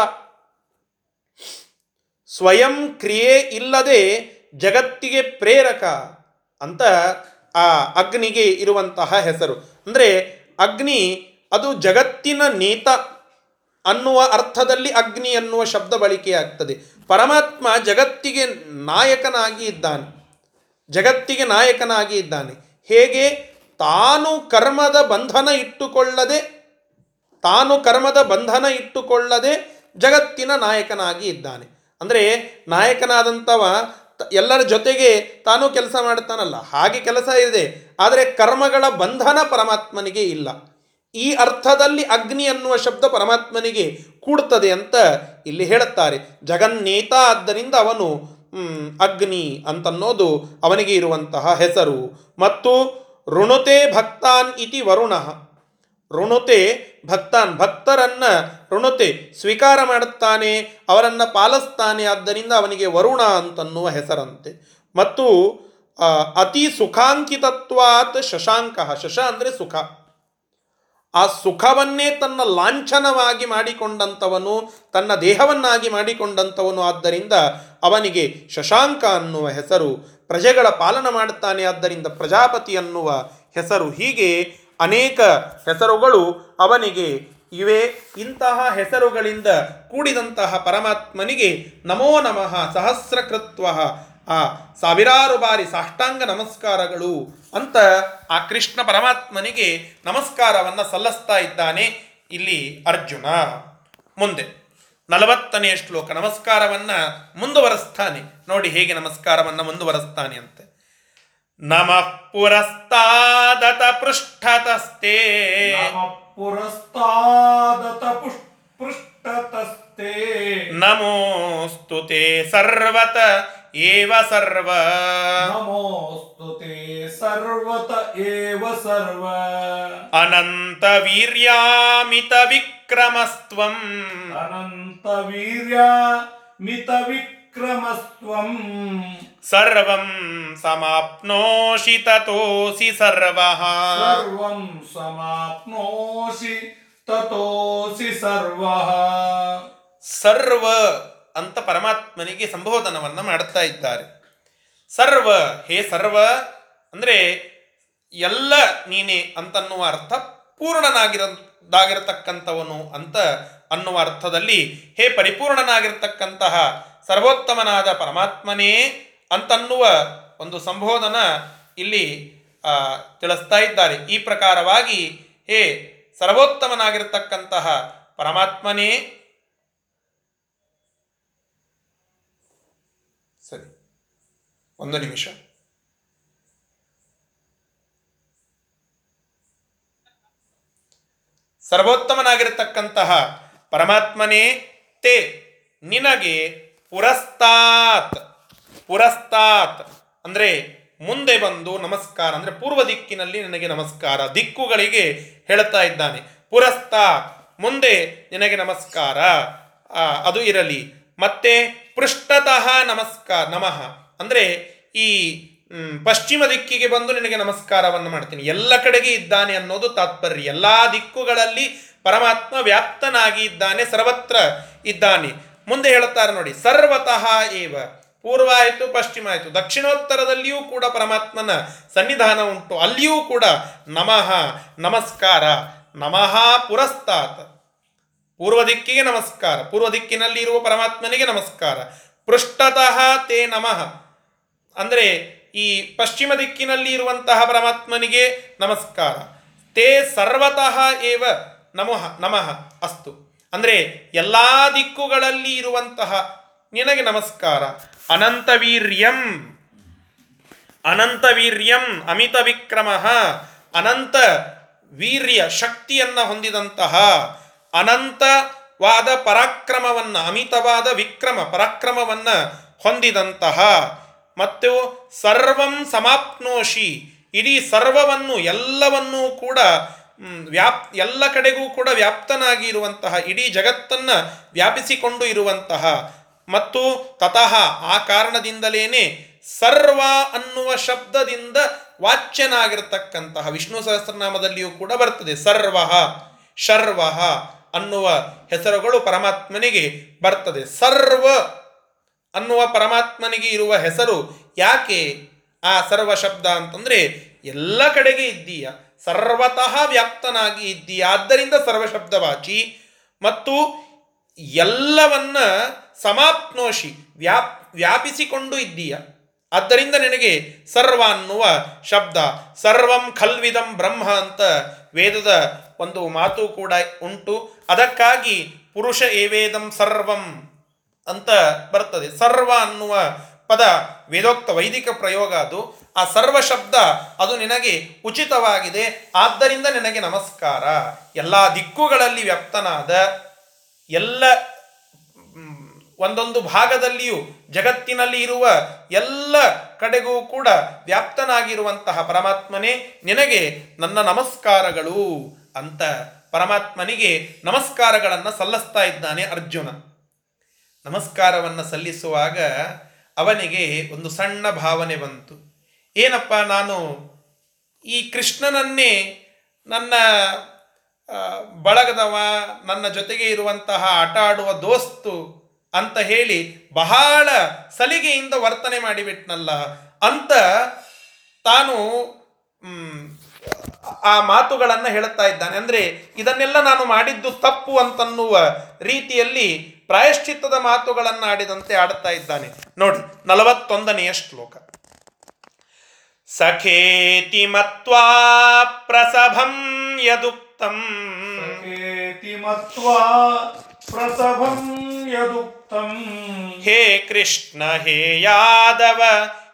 [SPEAKER 1] ಸ್ವಯಂ ಕ್ರಿಯೆ ಇಲ್ಲದೆ ಜಗತ್ತಿಗೆ ಪ್ರೇರಕ ಅಂತ ಆ ಅಗ್ನಿಗೆ ಇರುವಂತಹ ಹೆಸರು. ಅಂದರೆ ಅಗ್ನಿ ಅದು ಜಗತ್ತಿನ ನೇತ ಅನ್ನುವ ಅರ್ಥದಲ್ಲಿ ಅಗ್ನಿ ಅನ್ನುವ ಶಬ್ದ ಬಳಕೆಯಾಗ್ತದೆ. ಪರಮಾತ್ಮ ಜಗತ್ತಿಗೆ ನಾಯಕನಾಗಿ ಇದ್ದಾನೆ. ಜಗತ್ತಿಗೆ ನಾಯಕನಾಗಿ ಇದ್ದಾನೆ. ಹೇಗೆ? ತಾನು ಕರ್ಮದ ಬಂಧನ ಇಟ್ಟುಕೊಳ್ಳದೆ, ತಾನು ಕರ್ಮದ ಬಂಧನ ಇಟ್ಟುಕೊಳ್ಳದೆ ಜಗತ್ತಿನ ನಾಯಕನಾಗಿ ಇದ್ದಾನೆ. ಅಂದರೆ ನಾಯಕನಾದಂಥವ ಎಲ್ಲರ ಜೊತೆಗೆ ತಾನು ಕೆಲಸ ಮಾಡ್ತಾನಲ್ಲ, ಹಾಗೆ ಕೆಲಸ ಇದೆ. ಆದರೆ ಕರ್ಮಗಳ ಬಂಧನ ಪರಮಾತ್ಮನಿಗೆ ಇಲ್ಲ. ಈ ಅರ್ಥದಲ್ಲಿ ಅಗ್ನಿ ಅನ್ನುವ ಶಬ್ದ ಪರಮಾತ್ಮನಿಗೆ ಕೂಡ್ತದೆ ಅಂತ ಇಲ್ಲಿ ಹೇಳುತ್ತಾರೆ. ಜಗನ್ನೇತ ಆದ್ದರಿಂದ ಅವನು ಅಗ್ನಿ ಅಂತನ್ನೋದು ಅವನಿಗೆ ಇರುವಂತಹ ಹೆಸರು. ಮತ್ತು ಋಣುತೆ ಭಕ್ತಾನ್ ಇತಿ ವರುಣ. ಋಣುತೆ ಭಕ್ತಾನ್, ಭಕ್ತರನ್ನ ಋಣುತೆ ಸ್ವೀಕಾರ ಮಾಡುತ್ತಾನೆ, ಅವರನ್ನು ಪಾಲಿಸ್ತಾನೆ, ಆದ್ದರಿಂದ ಅವನಿಗೆ ವರುಣ ಅಂತನ್ನುವ ಹೆಸರಂತೆ. ಮತ್ತು ಅತಿ ಸುಖಾಂಕಿತತ್ವಾತ್ ಶಶಾಂಕ. ಶಶ ಅಂದರೆ ಸುಖ. ಆ ಸುಖವನ್ನೇ ತನ್ನ ಲಾಂಛನವಾಗಿ ಮಾಡಿಕೊಂಡಂಥವನು, ತನ್ನ ದೇಹವನ್ನಾಗಿ ಮಾಡಿಕೊಂಡಂಥವನು. ಆದ್ದರಿಂದ ಅವನಿಗೆ ಶಶಾಂಕ ಅನ್ನುವ ಹೆಸರು, ಪ್ರಜೆಗಳ ಪಾಲನ ಮಾಡುತ್ತಾನೆ. ಆದ್ದರಿಂದ ಪ್ರಜಾಪತಿ ಅನ್ನುವ ಹೆಸರು ಹೀಗೆ ಅನೇಕ ಹೆಸರುಗಳು ಅವನಿಗೆ ಇವೆ. ಇಂತಹ ಹೆಸರುಗಳಿಂದ ಕೂಡಿದಂತಹ ಪರಮಾತ್ಮನಿಗೆ ನಮೋ ನಮಃ ಸಹಸ್ರಕೃತ್ವ ಆ ಸಾವಿರಾರು ಬಾರಿ ಸಾಷ್ಟಾಂಗ ನಮಸ್ಕಾರಗಳು ಅಂತ ಆ ಕೃಷ್ಣ ಪರಮಾತ್ಮನಿಗೆ ನಮಸ್ಕಾರವನ್ನ ಸಲ್ಲಿಸ್ತಾ ಇದ್ದಾನೆ ಇಲ್ಲಿ ಅರ್ಜುನ. ಮುಂದೆ ನಲವತ್ತನೆಯ ಶ್ಲೋಕ ನಮಸ್ಕಾರವನ್ನ ಮುಂದುವರೆಸ್ತಾನೆ. ನೋಡಿ ಹೇಗೆ ನಮಸ್ಕಾರವನ್ನ ಮುಂದುವರೆಸ್ತಾನೆ ಅಂತೆ. ನಮಃ ಪುರಸ್ತಾದತ ಪೃಷ್ಠತಸ್ತೆ
[SPEAKER 2] ಪುರಸ್ತಾದತ ಪುಷ್ ಪೃಷ್ಠತಸ್ತೆ
[SPEAKER 1] ನಮೋಸ್ತು ತೇ ಸರ್ವತ ಸರ್ವ?
[SPEAKER 2] ನಮೋಸ್ತು ತೇ ಸರ್ವತ ಏವ ಸರ್ವ?
[SPEAKER 1] ಅನಂತ ವೀರ್ಯಾಮಿತ ವಿಕ್ರಮಸ್ತ್ವಂ.
[SPEAKER 2] ಅನಂತ ವೀರ್ಯ ಮಿತ ವಿಕ್ರಮಸ್ತ್ವಂ.
[SPEAKER 1] ಸರ್ವಂ ಸಮಾಪ್ನೋಷಿ ತತೋಸಿ ಸರ್ವಃ ಅಂತ ಪರಮಾತ್ಮನಿಗೆ ಸಂಬೋಧನವನ್ನು ಮಾಡ್ತಾ ಇದ್ದಾರೆ. ಸರ್ವ, ಹೇ ಸರ್ವ, ಅಂದರೆ ಎಲ್ಲ ನೀನೆ ಅಂತನ್ನುವ ಅರ್ಥ ಪೂರ್ಣನಾಗಿರದಾಗಿರತಕ್ಕಂಥವನು ಅಂತ ಅನ್ನುವ ಅರ್ಥದಲ್ಲಿ, ಹೇ ಪರಿಪೂರ್ಣನಾಗಿರ್ತಕ್ಕಂತಹ ಸರ್ವೋತ್ತಮನಾದ ಪರಮಾತ್ಮನೇ ಅಂತನ್ನುವ ಒಂದು ಸಂಬೋಧನ ಇಲ್ಲಿ ತಿಳಿಸ್ತಾ ಇದ್ದಾರೆ. ಈ ಪ್ರಕಾರವಾಗಿ, ಹೇ ಸರ್ವೋತ್ತಮನಾಗಿರ್ತಕ್ಕಂತಹ ಪರಮಾತ್ಮನೇ ಸರಿ ಒಂದು ನಿಮಿಷ. ಸರ್ವೋತ್ತಮನಾಗಿರತಕ್ಕಂತಹ ಪರಮಾತ್ಮನೇ ತೇ ನಿನಗೆ ಪುರಸ್ತಾತ್. ಪುರಸ್ತಾತ್. ಅಂದ್ರೆ ಮುಂದೆ ಬಂದು ನಮಸ್ಕಾರ, ಅಂದ್ರೆ ಪೂರ್ವ ದಿಕ್ಕಿನಲ್ಲಿ ನನಗೆ ನಮಸ್ಕಾರ, ದಿಕ್ಕುಗಳಿಗೆ ಹೇಳ್ತಾ ಇದ್ದಾನೆ. ಪುರಸ್ತಾತ್. ಮುಂದೆ ನಿನಗೆ ನಮಸ್ಕಾರ. ಅದು ಇರಲಿ. ಮತ್ತೆ ಪೃಷ್ಠತಃ ನಮಸ್ಕಾರ, ನಮಃ. ಅಂದ್ರೆ ಈ ಪಶ್ಚಿಮ ದಿಕ್ಕಿಗೆ ಬಂದು ನಿನಗೆ ನಮಸ್ಕಾರವನ್ನು ಮಾಡ್ತೀನಿ. ಎಲ್ಲ ಕಡೆಗೆ ಇದ್ದಾನೆ ಅನ್ನೋದು ತಾತ್ಪರ್ಯ. ಎಲ್ಲ ದಿಕ್ಕುಗಳಲ್ಲಿ ಪರಮಾತ್ಮ ವ್ಯಾಪ್ತನಾಗಿ ಇದ್ದಾನೆ, ಸರ್ವತ್ರ ಇದ್ದಾನೆ. ಮುಂದೆ ಹೇಳುತ್ತಾರೆ ನೋಡಿ, ಸರ್ವತಃ ಏವ. ಪೂರ್ವ ಆಯಿತು ಪಶ್ಚಿಮ ಆಯಿತು ದಕ್ಷಿಣೋತ್ತರದಲ್ಲಿಯೂ ಕೂಡ ಪರಮಾತ್ಮನ ಸನ್ನಿಧಾನ ಉಂಟು. ಅಲ್ಲಿಯೂ ಕೂಡ ನಮಃ, ನಮಸ್ಕಾರ. ನಮಃ ಪುರಸ್ತಾತ್. ಪೂರ್ವ ದಿಕ್ಕಿಗೆ ನಮಸ್ಕಾರ. ಪೂರ್ವ ದಿಕ್ಕಿನಲ್ಲಿ ಇರುವ ಪರಮಾತ್ಮನಿಗೆ ನಮಸ್ಕಾರ. ಪೃಷ್ಠತಃ ತೇ ನಮಃ. ಅಂದರೆ ಈ ಪಶ್ಚಿಮ ದಿಕ್ಕಿನಲ್ಲಿ ಇರುವಂತಹ ಪರಮಾತ್ಮನಿಗೆ ನಮಸ್ಕಾರ. ತೇ ಸರ್ವತಃ ಏವ ನಮಃ ನಮಃ ಅಸ್ತು. ಅಂದರೆ ಎಲ್ಲ ದಿಕ್ಕುಗಳಲ್ಲಿ ಇರುವಂತಹ ನಿನಗೆ ನಮಸ್ಕಾರ. ಅನಂತವೀರ್ಯಂ ಅನಂತವೀರ್ಯಂ ಅಮಿತ ವಿಕ್ರಮ, ಅನಂತ ವೀರ್ಯ ಶಕ್ತಿಯನ್ನು ಹೊಂದಿದಂತಹ ಅನಂತವಾದ ಪರಾಕ್ರಮವನ್ನು, ಅಮಿತವಾದ ವಿಕ್ರಮ ಪರಾಕ್ರಮವನ್ನು ಹೊಂದಿದಂತಹ ಮತ್ತು ಸರ್ವಂ ಸಮಾಪ್ನೋಷಿ. ಇಡೀ ಸರ್ವವನ್ನು, ಎಲ್ಲವನ್ನೂ ಕೂಡ ವ್ಯಾಪ್, ಎಲ್ಲ ಕಡೆಗೂ ಕೂಡ ವ್ಯಾಪ್ತನಾಗಿ ಇರುವಂತಹ, ಇಡೀ ಜಗತ್ತನ್ನು ವ್ಯಾಪಿಸಿಕೊಂಡು ಇರುವಂತಹ. ಮತ್ತು ತತಃ ಆ ಕಾರಣದಿಂದಲೇನೆ ಸರ್ವ ಅನ್ನುವ ಶಬ್ದದಿಂದ ವಾಚ್ಯನಾಗಿರ್ತಕ್ಕಂತಹ ವಿಷ್ಣು ಸಹಸ್ರನಾಮದಲ್ಲಿಯೂ ಕೂಡ ಬರ್ತದೆ. ಸರ್ವ, ಶರ್ವ ಅನ್ನುವ ಹೆಸರುಗಳು ಪರಮಾತ್ಮನಿಗೆ ಬರ್ತದೆ. ಸರ್ವ ಅನ್ನುವ ಪರಮಾತ್ಮನಿಗೆ ಇರುವ ಹೆಸರು ಯಾಕೆ ಆ ಸರ್ವ ಶಬ್ದ ಅಂತಂದರೆ ಎಲ್ಲ ಕಡೆಗೆ ಇದ್ದೀಯ, ಸರ್ವತಃ ವ್ಯಾಪ್ತನಾಗಿ ಇದ್ದೀಯ, ಆದ್ದರಿಂದ ಸರ್ವ ಶಬ್ದವಾಚಿ ಮತ್ತು ಎಲ್ಲವನ್ನ ಸಮಾಪ್ನೋಷಿ, ವ್ಯಾಪ್, ವ್ಯಾಪಿಸಿಕೊಂಡು ಇದ್ದೀಯ, ಆದ್ದರಿಂದ ನಿನಗೆ ಸರ್ವ ಅನ್ನುವ ಶಬ್ದ, ಸರ್ವಂ ಖಲ್ವಿದಂ ಬ್ರಹ್ಮ ಅಂತ ವೇದದ ಒಂದು ಮಾತು ಕೂಡ ಉಂಟು. ಅದಕ್ಕಾಗಿ ಪುರುಷ ಏವೇದಂ ಸರ್ವಂ. ಅಂತ ಬರ್ತದೆ. ಸರ್ವ ಅನ್ನುವ ಪದ ವೇದೋಕ್ತ ವೈದಿಕ ಪ್ರಯೋಗ ಅದು. ಆ ಸರ್ವ ಶಬ್ದ ಅದು ನಿನಗೆ ಉಚಿತವಾಗಿದೆ. ಆದ್ದರಿಂದ ನಿನಗೆ ನಮಸ್ಕಾರ. ಎಲ್ಲ ದಿಕ್ಕುಗಳಲ್ಲಿ ವ್ಯಕ್ತನಾದ ಎಲ್ಲ ಒಂದೊಂದು ಭಾಗದಲ್ಲಿಯೂ ಜಗತ್ತಿನಲ್ಲಿ ಇರುವ ಎಲ್ಲ ಕಡೆಗೂ ಕೂಡ ವ್ಯಾಪ್ತನಾಗಿರುವಂತಹ ಪರಮಾತ್ಮನೇ ನಿನಗೆ ನನ್ನ ನಮಸ್ಕಾರಗಳು ಅಂತ ಪರಮಾತ್ಮನಿಗೆ ನಮಸ್ಕಾರಗಳನ್ನು ಸಲ್ಲಿಸ್ತಾ ಇದ್ದಾನೆ ಅರ್ಜುನ. ನಮಸ್ಕಾರವನ್ನು ಸಲ್ಲಿಸುವಾಗ ಅವನಿಗೆ ಒಂದು ಸಣ್ಣ ಭಾವನೆ ಬಂತು. ಏನಪ್ಪ ನಾನು ಈ ಕೃಷ್ಣನನ್ನೇ ನನ್ನ ಬಳಗದವ, ನನ್ನ ಜೊತೆಗೆ ಇರುವಂತಹ ಆಟ ಆಡುವ ದೋಸ್ತು ಅಂತ ಹೇಳಿ ಬಹಳ ಸಲಿಗೆಯಿಂದ ವರ್ತನೆ ಮಾಡಿಬಿಟ್ನಲ್ಲ. ಅಂತ ತಾನು ಆ ಮಾತುಗಳನ್ನು ಹೇಳುತ್ತಾ ಇದ್ದಾನೆ. ಅಂದರೆ ಇದನ್ನೆಲ್ಲ ನಾನು ಮಾಡಿದ್ದು ತಪ್ಪು ಅಂತನ್ನುವ ರೀತಿಯಲ್ಲಿ ಪ್ರಾಯಶ್ಚಿತ್ತದ ಮಾತುಗಳನ್ನು ಆಡಿದಂತೆ ಆಡುತ್ತಾ ಇದ್ದಾನೆ. ನೋಡಿ ನಲವತ್ತೊಂದನೆಯ ಶ್ಲೋಕ. ಸಖೇತಿ ಮತ್ವಾ ಪ್ರಸಭಂ ಯದುಕ್ತಂ.
[SPEAKER 2] ಸಖೇತಿ ಮತ್ವಾ ಪ್ರಸಭಂ ಯದುಕ್ತಂ.
[SPEAKER 1] ಹೇ ಕೃಷ್ಣ ಹೇ ಯಾದವ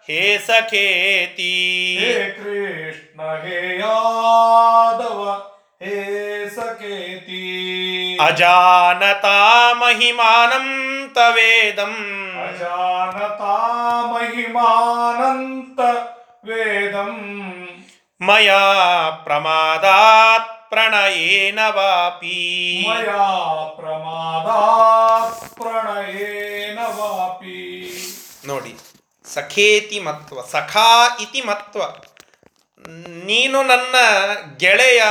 [SPEAKER 1] ಹೇ ಸಖೇತಿ.
[SPEAKER 2] ಹೇ ಕೃಷ್ಣ ಹೇ ಯಾದವ ಹೇ ಸಕೇತಿ
[SPEAKER 1] ಅಜಾನತಾ ಮಹಿಮಾನಂ ತವೇದಂ
[SPEAKER 2] ಅಜಾನತಾ ಮಹಿಮಾನಂತ ವೇದಂ.
[SPEAKER 1] ಮಯಾ ಪ್ರಮಾದಾತ್ ಪ್ರಣಯೇನ ವಾಪಿ.
[SPEAKER 2] ಮಯಾ ಪ್ರಮಾದಾತ್ ಪ್ರಣಯೇನ ವಾಪಿ.
[SPEAKER 1] ನೋಡಿ ಸಖೇತಿ ಮತ್ವ ಸಖಾ ಇತಿ ಮತ್ವ. ನೀನು ನನ್ನ ಗೆಳೆಯ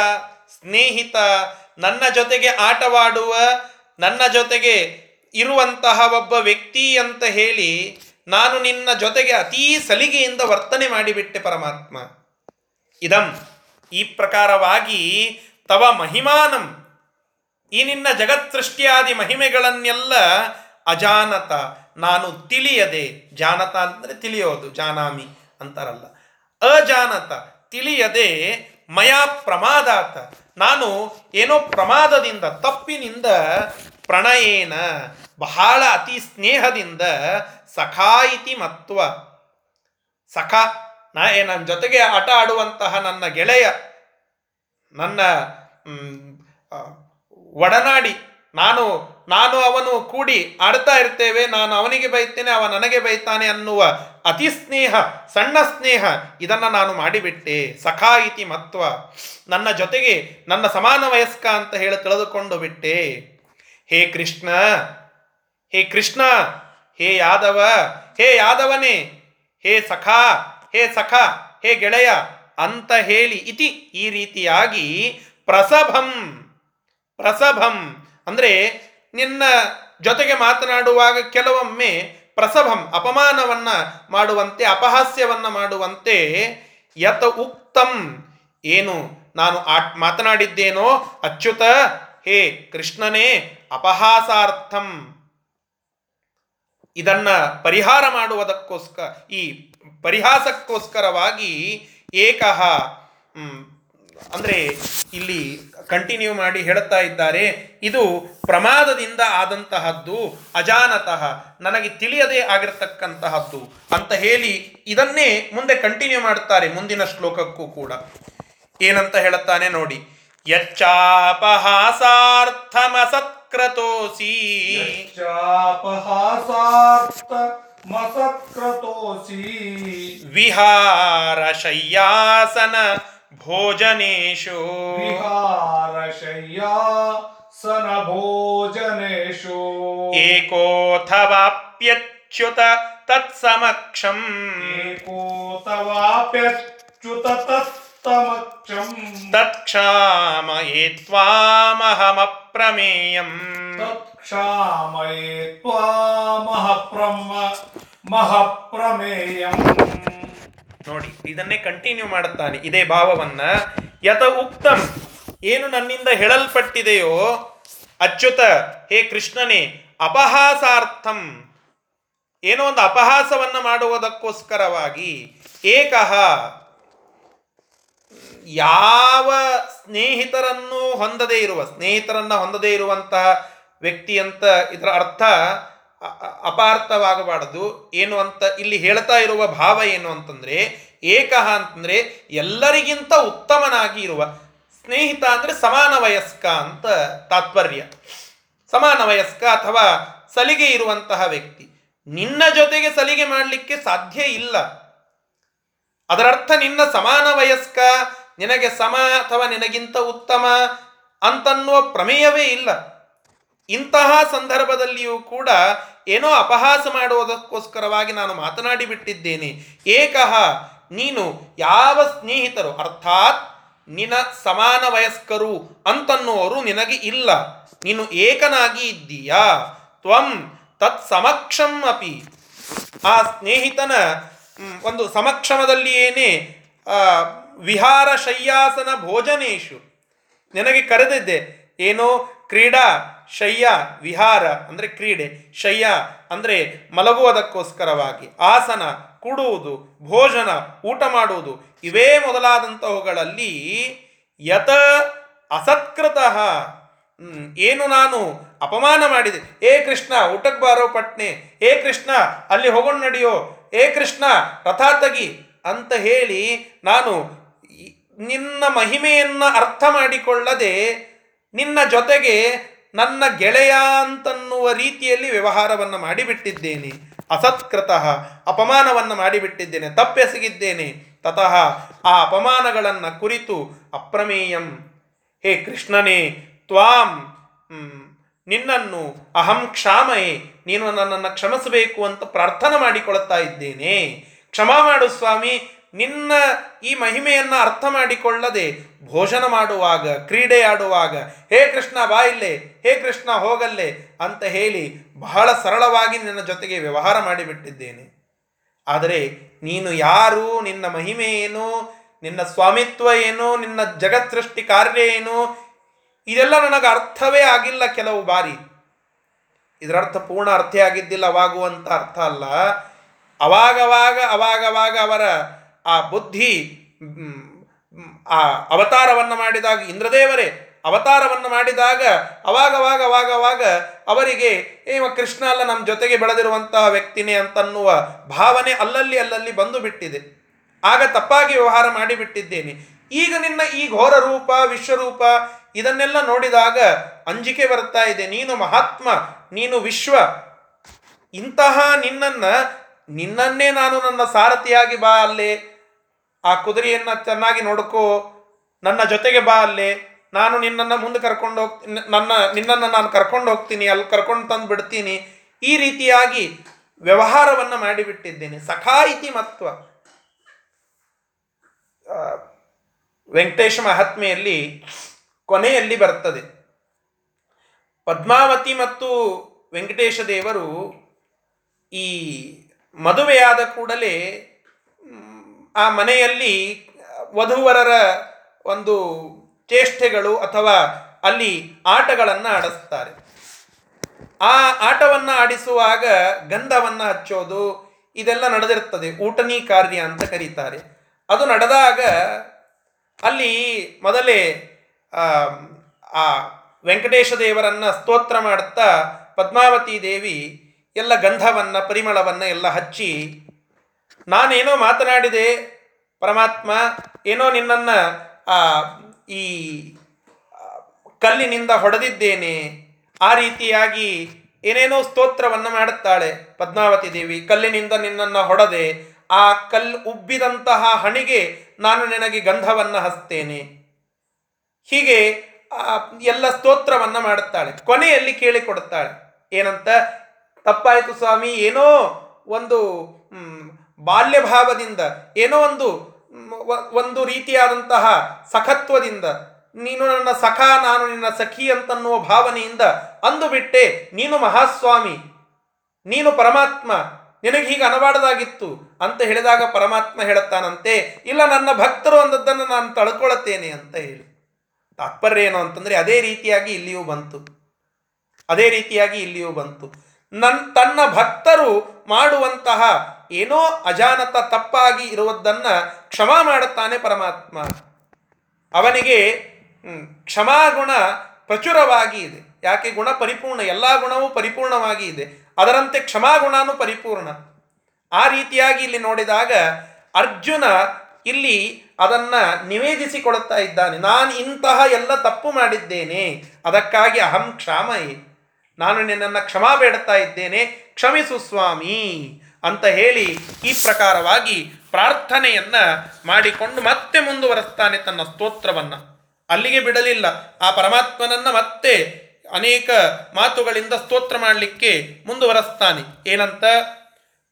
[SPEAKER 1] ಸ್ನೇಹಿತ ನನ್ನ ಜೊತೆಗೆ ಆಟವಾಡುವ, ನನ್ನ ಜೊತೆಗೆ ಇರುವಂತಹ ಒಬ್ಬ ವ್ಯಕ್ತಿ ಅಂತ ಹೇಳಿ ನಾನು ನಿನ್ನ ಜೊತೆಗೆ ಅತೀ ಸಲಿಗೆಯಿಂದ ವರ್ತನೆ ಮಾಡಿಬಿಟ್ಟೆ ಪರಮಾತ್ಮ. ಇದಂ, ಈ ಪ್ರಕಾರವಾಗಿ ತವ ಮಹಿಮಾನಂ. ಈ ನಿನ್ನ ಜಗತ್ ಸೃಷ್ಟಿಯಾದಿ ಮಹಿಮೆಗಳನ್ನೆಲ್ಲ ಅಜಾನತ, ನಾನು ತಿಳಿಯದೆ. ಜಾನತ ಅಂದರೆ ತಿಳಿಯೋದು, ಜಾನಾಮಿ ಅಂತಾರಲ್ಲ. ಅಜಾನತ, ತಿಳಿಯದೆ ಮಯ ಪ್ರಮಾದಾತ. ನಾನು ಏನೋ ಪ್ರಮಾದದಿಂದ, ತಪ್ಪಿನಿಂದ, ಪ್ರಣಯೇನ, ಬಹಳ ಅತಿ ಸ್ನೇಹದಿಂದ ಸಖಾಯಿತಿ ಮತ್ವ. ಸಖ, ನಾ ನನ್ನ ಜೊತೆಗೆ ಆಟ ಆಡುವಂತಹ ನನ್ನ ಗೆಳೆಯ, ನನ್ನ ಒಡನಾಡಿ. ನಾನು ನಾನು ಅವನು ಕೂಡಿ ಆಡ್ತಾ ಇರ್ತೇವೆ, ನಾನು ಅವನಿಗೆ ಬೈತೇನೆ, ಅವ ನನಗೆ ಬೈತಾನೆ ಅನ್ನುವ ಅತಿ ಸ್ನೇಹ ಸಣ್ಣ ಸ್ನೇಹ, ಇದನ್ನ ನಾನು ಮಾಡಿಬಿಟ್ಟೆ. ಸಖಾ ಇತಿ ಮತ್ವ. ನನ್ನ ಜೊತೆಗೆ ನನ್ನ ಸಮಾನ ವಯಸ್ಕ ಅಂತ ಹೇಳಿ ತಿಳಿದುಕೊಂಡು ಬಿಟ್ಟೆ. ಹೇ ಕೃಷ್ಣ ಹೇ ಕೃಷ್ಣ, ಹೇ ಯಾದವ, ಹೇ ಯಾದವನೇ, ಹೇ ಸಖಾ ಹೇ ಸಖಾ, ಹೇ ಗೆಳೆಯ ಅಂತ ಹೇಳಿ ಇತಿ ಈ ರೀತಿಯಾಗಿ ಪ್ರಸಭಂ ಪ್ರಸಭಂ ಅಂದರೆ ನಿನ್ನ ಜೊತೆಗೆ ಮಾತನಾಡುವಾಗ ಕೆಲವೊಮ್ಮೆ ಪ್ರಸಭಂ ಅಪಮಾನವನ್ನ ಮಾಡುವಂತೆ ಅಪಹಾಸ್ಯವನ್ನ ಮಾಡುವಂತೆ ಯತ ಉಕ್ತಂ ಏನು ನಾನು ಆಟ್ ಮಾತನಾಡಿದ್ದೇನೋ ಅಚ್ಯುತ ಹೇ ಕೃಷ್ಣನೇ ಅಪಹಾಸಾರ್ಥಂ. ಇದನ್ನ ಪರಿಹಾರ ಮಾಡುವುದಕ್ಕೋಸ್ಕರ ಈ ಪರಿಹಾಸಕ್ಕೋಸ್ಕರವಾಗಿ ಏಕಃ ಮ್, ಅಂದ್ರೆ ಇಲ್ಲಿ ಕಂಟಿನ್ಯೂ ಮಾಡಿ ಹೇಳುತ್ತಾ ಇದ್ದಾರೆ ಇದು ಪ್ರಮಾದದಿಂದ ಆದಂತಹದ್ದು ಅಜಾನತಃ ನನಗೆ ತಿಳಿಯದೇ ಆಗಿರತಕ್ಕಂತಹದ್ದು ಅಂತ ಹೇಳಿ ಇದನ್ನೇ ಮುಂದೆ ಕಂಟಿನ್ಯೂ ಮಾಡುತ್ತಾರೆ ಮುಂದಿನ ಶ್ಲೋಕಕ್ಕೂ ಕೂಡ. ಏನಂತ ಹೇಳುತ್ತಾನೆ ನೋಡಿ ಯಚ್ಚಾಪಹಾಸಾರ್ಥಮಸತ್ಕ್ರತೋಸಿ.
[SPEAKER 2] ಚಾಪಹಾಸಾರ್ಥ ಮಸತ್ಕ್ರತೋಸಿ
[SPEAKER 1] ವಿಹಾರ ಶಯ್ಯಾಸನ
[SPEAKER 2] भोजनेषु। विहारशय्या सनभोजनेषु।
[SPEAKER 1] एकोऽथवाप्यच्युत तत्समक्षम्।
[SPEAKER 2] एकोऽथवाप्यच्युत तत्समक्षम्
[SPEAKER 1] तत्क्षामये त्वामहमप्रमेयम्।
[SPEAKER 2] तत्क्षामये त्वामहप्रम महप्रमेयम्।
[SPEAKER 1] ನೋಡಿ, ಇದನ್ನೇ ಕಂಟಿನ್ಯೂ ಮಾಡುತ್ತಾನೆ. ಇದೇ ಭಾವವನ್ನ ಯತ ಉಕ್ತಂ. ಏನು ನನ್ನಿಂದ ಹೇಳಲ್ಪಟ್ಟಿದೆಯೋ, ಅಚ್ಯುತ, ಹೇ ಕೃಷ್ಣನೇ, ಅಪಹಾಸಾರ್ಥಂ. ಏನೋ ಒಂದು ಅಪಹಾಸವನ್ನ ಮಾಡುವುದಕ್ಕೋಸ್ಕರವಾಗಿ ಏಕಹ ಯಾವ ಸ್ನೇಹಿತರನ್ನು ಹೊಂದದೇ ಇರುವ, ಸ್ನೇಹಿತರನ್ನ ಹೊಂದದೇ ಇರುವಂತಹ ವ್ಯಕ್ತಿ ಅಂತ ಇದರ ಅರ್ಥ ಅಪಾರ್ಥವಾಗಬಾರದು. ಏನು ಅಂತ ಇಲ್ಲಿ ಹೇಳ್ತಾ ಇರುವ ಭಾವ ಏನು ಅಂತಂದ್ರೆ, ಏಕಃ ಅಂತಂದ್ರೆ ಎಲ್ಲರಿಗಿಂತ ಉತ್ತಮನಾಗಿ ಇರುವ ಸ್ನೇಹಿತ ಅಂದ್ರೆ ಸಮಾನ ವಯಸ್ಕ ಅಂತ ತಾತ್ಪರ್ಯ. ಸಮಾನ ವಯಸ್ಕ ಅಥವಾ ಸಲಿಗೆ ಇರುವಂತಹ ವ್ಯಕ್ತಿ. ನಿನ್ನ ಜೊತೆಗೆ ಸಲಿಗೆ ಮಾಡಲಿಕ್ಕೆ ಸಾಧ್ಯ ಇಲ್ಲ. ಅದರರ್ಥ ನಿನ್ನ ಸಮಾನ ವಯಸ್ಕ ನಿನಗೆ ಸಮ ಅಥವಾ ನಿನಗಿಂತ ಉತ್ತಮ ಅಂತನ್ನುವ ಪ್ರಮೇಯವೇ ಇಲ್ಲ. ಇಂತಹ ಸಂದರ್ಭದಲ್ಲಿಯೂ ಕೂಡ ಏನೋ ಅಪಹಾಸ ಮಾಡುವುದಕ್ಕೋಸ್ಕರವಾಗಿ ನಾನು ಮಾತನಾಡಿ ಬಿಟ್ಟಿದ್ದೇನೆ. ಏಕಃ ನೀನು ಯಾವ ಸ್ನೇಹಿತರು? ಅರ್ಥಾತ್ ನಿನ ಸಮಾನ ವಯಸ್ಕರು ಅಂತನ್ನುವರು ನಿನಗೆ ಇಲ್ಲ. ನೀನು ಏಕನಾಗಿ ಇದ್ದೀಯಾ? ತ್ವಂ ತತ್ ಸಮಕ್ಷಂ ಅಪಿ. ಆ ಸ್ನೇಹಿತನ ಒಂದು ಸಮಕ್ಷಮದಲ್ಲಿಯೇನೆ ವಿಹಾರ ಶಯ್ಯಾಸನ ಭೋಜನೇಶು. ನಿನಗೆ ಕರೆದಿದ್ದೆ, ಏನೋ ಕ್ರೀಡಾ ಶಯ್ಯ, ವಿಹಾರ ಅಂದರೆ ಕ್ರೀಡೆ, ಶಯ್ಯ ಅಂದರೆ ಮಲಗುವುದಕ್ಕೋಸ್ಕರವಾಗಿ, ಆಸನ ಕುಡುವುದು, ಭೋಜನ, ಊಟ ಮಾಡುವುದು, ಇವೇ ಮೊದಲಾದಂಥವುಗಳಲ್ಲಿ ಯತ ಅಸತ್ಕೃತಃ. ಏನು ನಾನು ಅಪಮಾನ ಮಾಡಿದೆ. ಏ ಕೃಷ್ಣ, ಊಟಕ್ಕೆ ಬಾರೋ ಪಟ್ನೆ. ಏ ಕೃಷ್ಣ, ಅಲ್ಲಿ ಹೋಗೋಣ ನಡೆಯೋ. ಏ ಕೃಷ್ಣ, ರಥ ತಗಿ ಅಂತ ಹೇಳಿ ನಾನು ನಿನ್ನ ಮಹಿಮೆಯನ್ನು ಅರ್ಥ ಮಾಡಿಕೊಳ್ಳದೆ ನಿನ್ನ ಜೊತೆಗೆ ನನ್ನ ಗೆಳೆಯ ಅಂತನ್ನುವ ರೀತಿಯಲ್ಲಿ ವ್ಯವಹಾರವನ್ನು ಮಾಡಿಬಿಟ್ಟಿದ್ದೇನೆ. ಅಸತ್ಕೃತಃ ಅಪಮಾನವನ್ನು ಮಾಡಿಬಿಟ್ಟಿದ್ದೇನೆ. ತಪ್ಪೆಸಗಿದ್ದೇನೆ. ತತಃ ಆ ಅಪಮಾನಗಳನ್ನು ಕುರಿತು ಅಪ್ರಮೇಯಂ, ಹೇ ಕೃಷ್ಣನೇ, ತ್ವಾಂ ನಿನ್ನನ್ನು ಅಹಂ ಕ್ಷಾಮಯೇ, ನೀನು ನನ್ನನ್ನು ಕ್ಷಮಿಸಬೇಕು ಅಂತ ಪ್ರಾರ್ಥನೆ ಮಾಡಿಕೊಳ್ತಾ ಇದ್ದೇನೆ. ಕ್ಷಮಾ ಮಾಡು ಸ್ವಾಮಿ ನಿನ್ನ ಈ ಮಹಿಮೆಯನ್ನು ಅರ್ಥ ಮಾಡಿಕೊಳ್ಳದೆ ಭೋಜನ ಮಾಡುವಾಗ ಕ್ರೀಡೆ ಆಡುವಾಗ ಹೇ ಕೃಷ್ಣ, ಬಾ ಇಲ್ಲೇ, ಹೇ ಕೃಷ್ಣ, ಹೋಗಲ್ಲೇ ಅಂತ ಹೇಳಿ ಬಹಳ ಸರಳವಾಗಿ ನಿನ್ನ ಜೊತೆಗೆ ವ್ಯವಹಾರ ಮಾಡಿಬಿಟ್ಟಿದ್ದೇನೆ. ಆದರೆ ನೀನು ಯಾರು, ನಿನ್ನ ಮಹಿಮೆ ಏನು, ನಿನ್ನ ಸ್ವಾಮಿತ್ವ ಏನು, ನಿನ್ನ ಜಗತ್ ಸೃಷ್ಟಿ ಕಾರ್ಯ ಏನು, ಇದೆಲ್ಲ ನನಗೆ ಅರ್ಥವೇ ಆಗಿಲ್ಲ ಕೆಲವು ಬಾರಿ. ಇದರರ್ಥ ಪೂರ್ಣ ಅರ್ಥ ಆಗಿದ್ದಿಲ್ಲ ಅವಾಗುವಂತ ಅರ್ಥ ಅಲ್ಲ. ಅವಾಗವಾಗ ಅವಾಗವಾಗ ಅವರ ಆ ಬುದ್ಧಿ ಆ ಅವತಾರವನ್ನು ಮಾಡಿದಾಗ, ಇಂದ್ರದೇವರೇ, ಅವತಾರವನ್ನು ಮಾಡಿದಾಗ ಅವಾಗವಾಗ ಅವಾಗವಾಗ ಅವರಿಗೆ ಏವ ಕೃಷ್ಣ ಅಲ್ಲ ನಮ್ಮ ಜೊತೆಗೆ ಬೆಳೆದಿರುವಂತಹ ವ್ಯಕ್ತಿನೇ ಅಂತನ್ನುವ ಭಾವನೆ ಅಲ್ಲಲ್ಲಿ ಅಲ್ಲಲ್ಲಿ ಬಂದು ಬಿಟ್ಟಿದೆ. ಆಗ ತಪ್ಪಾಗಿ ವ್ಯವಹಾರ ಮಾಡಿಬಿಟ್ಟಿದ್ದೇನೆ ಈಗ ನಿನ್ನ ಈ ಘೋರ ರೂಪ, ವಿಶ್ವರೂಪ ಇದನ್ನೆಲ್ಲ ನೋಡಿದಾಗ ಅಂಜಿಕೆ ಬರ್ತಾ ಇದೆ. ನೀನು ಮಹಾತ್ಮ, ನೀನು ವಿಶ್ವ. ಇಂತಹ ನಿನ್ನನ್ನು, ನಿನ್ನನ್ನೇ ನಾನು ನನ್ನ ಸಾರಥಿಯಾಗಿ ಬಾ ಅಲ್ಲೇ. ಆ ಕುದುರೆಯನ್ನು ಚೆನ್ನಾಗಿ ನೋಡ್ಕೋ, ನನ್ನ ಜೊತೆಗೆ ಬಾ ಅಲ್ಲಿ. ನಾನು ನಿನ್ನನ್ನು ಮುಂದೆ ಕರ್ಕೊಂಡು ಹೋಗ್ ನನ್ನ, ನಿನ್ನನ್ನು ನಾನು ಕರ್ಕೊಂಡು ಹೋಗ್ತೀನಿ, ಅಲ್ಲಿ ಕರ್ಕೊಂಡು ತಂದು ಬಿಡ್ತೀನಿ. ಈ ರೀತಿಯಾಗಿ ವ್ಯವಹಾರವನ್ನು ಮಾಡಿಬಿಟ್ಟಿದ್ದೇನೆ. ಸಖಾಯಿತಿ ಮತ್ವ. ವೆಂಕಟೇಶ ಮಹಾತ್ಮೆಯಲ್ಲಿ ಕೊನೆಯಲ್ಲಿ ಬರ್ತದೆ. ಪದ್ಮಾವತಿ ಮತ್ತು ವೆಂಕಟೇಶ ದೇವರು ಈ ಮದುವೆಯಾದ ಕೂಡಲೇ ಆ ಮನೆಯಲ್ಲಿ ವಧುವರರ ಒಂದು ಚೇಷ್ಟೆಗಳು ಅಥವಾ ಅಲ್ಲಿ ಆಟಗಳನ್ನು ಆಡಿಸ್ತಾರೆ. ಆ ಆಟವನ್ನು ಆಡಿಸುವಾಗ ಗಂಧವನ್ನು ಹಚ್ಚೋದು ಇದೆಲ್ಲ ನಡೆದಿರ್ತದೆ. ಊಟನಿ ಕಾರ್ಯ ಅಂತ ಕರೀತಾರೆ. ಅದು ನಡೆದಾಗ ಅಲ್ಲಿ ಮೊದಲೇ ಆ, ವೆಂಕಟೇಶ ದೇವರನ್ನ ಸ್ತೋತ್ರ ಮಾಡುತ್ತಾ ಪದ್ಮಾವತಿ ದೇವಿ ಎಲ್ಲ ಗಂಧವನ್ನು ಪರಿಮಳವನ್ನು ಎಲ್ಲ ಹಚ್ಚಿ ನಾನೇನೋ ಮಾತನಾಡಿದೆ, ಪರಮಾತ್ಮ, ಏನೋ ನಿನ್ನನ್ನು ಈ ಕಲ್ಲಿನಿಂದ ಹೊಡೆದಿದ್ದೇನೆ. ಆ ರೀತಿಯಾಗಿ ಏನೇನೋ ಸ್ತೋತ್ರವನ್ನು ಮಾಡುತ್ತಾಳೆ ಪದ್ಮಾವತಿ ದೇವಿ. ಕಲ್ಲಿನಿಂದ ನಿನ್ನನ್ನು ಹೊಡೆದೆ. ಆ ಕಲ್ಲು ಉಬ್ಬಿದಂತಹ ಹಣಿಗೆ ನಾನು ನಿನಗೆ ಗಂಧವನ್ನು ಹಸ್ತೇನೆ ಹೀಗೆ ಎಲ್ಲ ಸ್ತೋತ್ರವನ್ನು ಮಾಡುತ್ತಾಳೆ. ಕೊನೆಯಲ್ಲಿ ಕೇಳಿಕೊಡುತ್ತಾಳೆ. ಏನಂತ, ತಪ್ಪಾಯಿತು ಸ್ವಾಮಿ, ಏನೋ ಒಂದು ಬಾಲ್ಯ ಭಾವದಿಂದ ಏನೋ ಒಂದು ಒಂದು ರೀತಿಯಾದಂತಹ ಸಖತ್ವದಿಂದ, ನೀನು ನನ್ನ ಸಖ, ನಾನು ನಿನ್ನ ಸಖಿ ಅಂತನ್ನುವ ಭಾವನೆಯಿಂದ ಅಂದು ಬಿಟ್ಟೆ, ನೀನು ಮಹಾಸ್ವಾಮಿ, ನೀನು ಪರಮಾತ್ಮ, ನಿನಗೆ ಹೀಗೆ ಅನವಾಡದಾಗಿತ್ತು ಅಂತ ಹೇಳಿದಾಗ ಪರಮಾತ್ಮ ಹೇಳುತ್ತಾನಂತೆ, ಇಲ್ಲ ನನ್ನ ಭಕ್ತರು ಅಂದದ್ದನ್ನು ನಾನು ತಳ್ಕೊಳ್ಳುತ್ತೇನೆ ಅಂತ ಹೇಳಿ. ತಾತ್ಪರ್ಯ ಏನು ಅಂತಂದ್ರೆ, ಅದೇ ರೀತಿಯಾಗಿ ಇಲ್ಲಿಯೂ ಬಂತು. ಅದೇ ರೀತಿಯಾಗಿ ಇಲ್ಲಿಯೂ ಬಂತು. ನನ್, ತನ್ನ ಭಕ್ತರು ಮಾಡುವಂತಹ ಏನೋ ಅಜಾನತ ತಪ್ಪಾಗಿ ಇರುವುದನ್ನ ಕ್ಷಮಾ ಮಾಡುತ್ತಾನೆ ಪರಮಾತ್ಮ. ಅವನಿಗೆ ಕ್ಷಮಾಗುಣ ಪ್ರಚುರವಾಗಿ ಇದೆ. ಯಾಕೆ ಗುಣ ಪರಿಪೂರ್ಣ, ಎಲ್ಲ ಗುಣವೂ ಪರಿಪೂರ್ಣವಾಗಿ ಇದೆ. ಅದರಂತೆ ಕ್ಷಮಾಗುಣನೂ ಪರಿಪೂರ್ಣ. ಆ ರೀತಿಯಾಗಿ ಇಲ್ಲಿ ನೋಡಿದಾಗ ಅರ್ಜುನ ಇಲ್ಲಿ ಅದನ್ನ ನಿವೇದಿಸಿಕೊಡುತ್ತಾ ಇದ್ದಾನೆ. ನಾನು ಇಂತಹ ಎಲ್ಲ ತಪ್ಪು ಮಾಡಿದ್ದೇನೆ. ಅದಕ್ಕಾಗಿ ಅಹಂ ಕ್ಷಾಮಯೇ ನಾನು ನಿನ್ನನ್ನು ಕ್ಷಮಾ ಬೇಡುತ್ತಾ ಇದ್ದೇನೆ, ಕ್ಷಮಿಸು ಸ್ವಾಮಿ ಅಂತ ಹೇಳಿ ಈ ಪ್ರಕಾರವಾಗಿ ಪ್ರಾರ್ಥನೆಯನ್ನ ಮಾಡಿಕೊಂಡು ಮತ್ತೆ ಮುಂದುವರೆಸ್ತಾನೆ ತನ್ನ ಸ್ತೋತ್ರವನ್ನು. ಅಲ್ಲಿಗೆ ಬಿಡಲಿಲ್ಲ. ಆ ಪರಮಾತ್ಮನನ್ನ ಮತ್ತೆ ಅನೇಕ ಮಾತುಗಳಿಂದ ಸ್ತೋತ್ರ ಮಾಡಲಿಕ್ಕೆ ಮುಂದುವರೆಸ್ತಾನೆ. ಏನಂತ?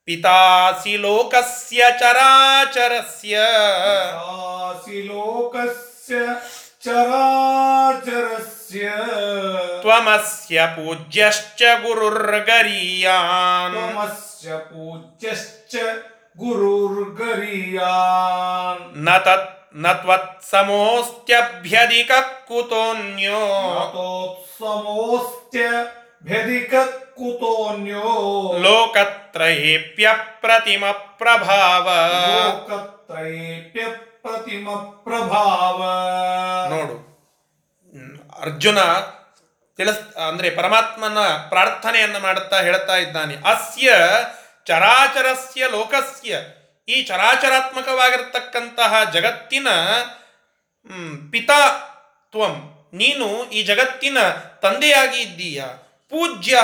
[SPEAKER 1] ಪಿತಾಸಿ ಲೋಕಸ್ಯ ಚರಾಚರಸ್ಯ. ಲೋಕಸ್ಯ ಚರಾಚರಸ್ಯ.
[SPEAKER 2] त्वमस्य पूज्यश्च गुरुर्गरीयान्
[SPEAKER 1] त्वमस्य पूज्यश्च गुरुर्गरीयान् न तत्
[SPEAKER 2] न त्वत्समोऽस्त्यभ्यधिकः कुतोऽन्यो
[SPEAKER 1] तोत्समोऽस्त्यभ्यधिकः कुतोऽन्यो
[SPEAKER 2] लोकत्रयेऽप्यप्रतिमप्रभाव लोकत्रयेऽप्यप्रतिमप्रभाव
[SPEAKER 1] ನೋಡು ಅರ್ಜುನ ತಿಳಿಸ್ ಅಂದರೆ ಪರಮಾತ್ಮನ ಪ್ರಾರ್ಥನೆಯನ್ನು ಮಾಡುತ್ತಾ ಹೇಳ್ತಾ ಇದ್ದಾನೆ. ಅಸ್ಯ ಚರಾಚರಸ್ಯ ಲೋಕಸ್ಯ. ಈ ಚರಾಚರಾತ್ಮಕವಾಗಿರ್ತಕ್ಕಂತಹ ಜಗತ್ತಿನ ಮ್, ಪಿತಾ ತ್ವಂ. ನೀನು ಈ ಜಗತ್ತಿನ ತಂದೆಯಾಗಿ ಇದ್ದೀಯ? ಪೂಜ್ಯ.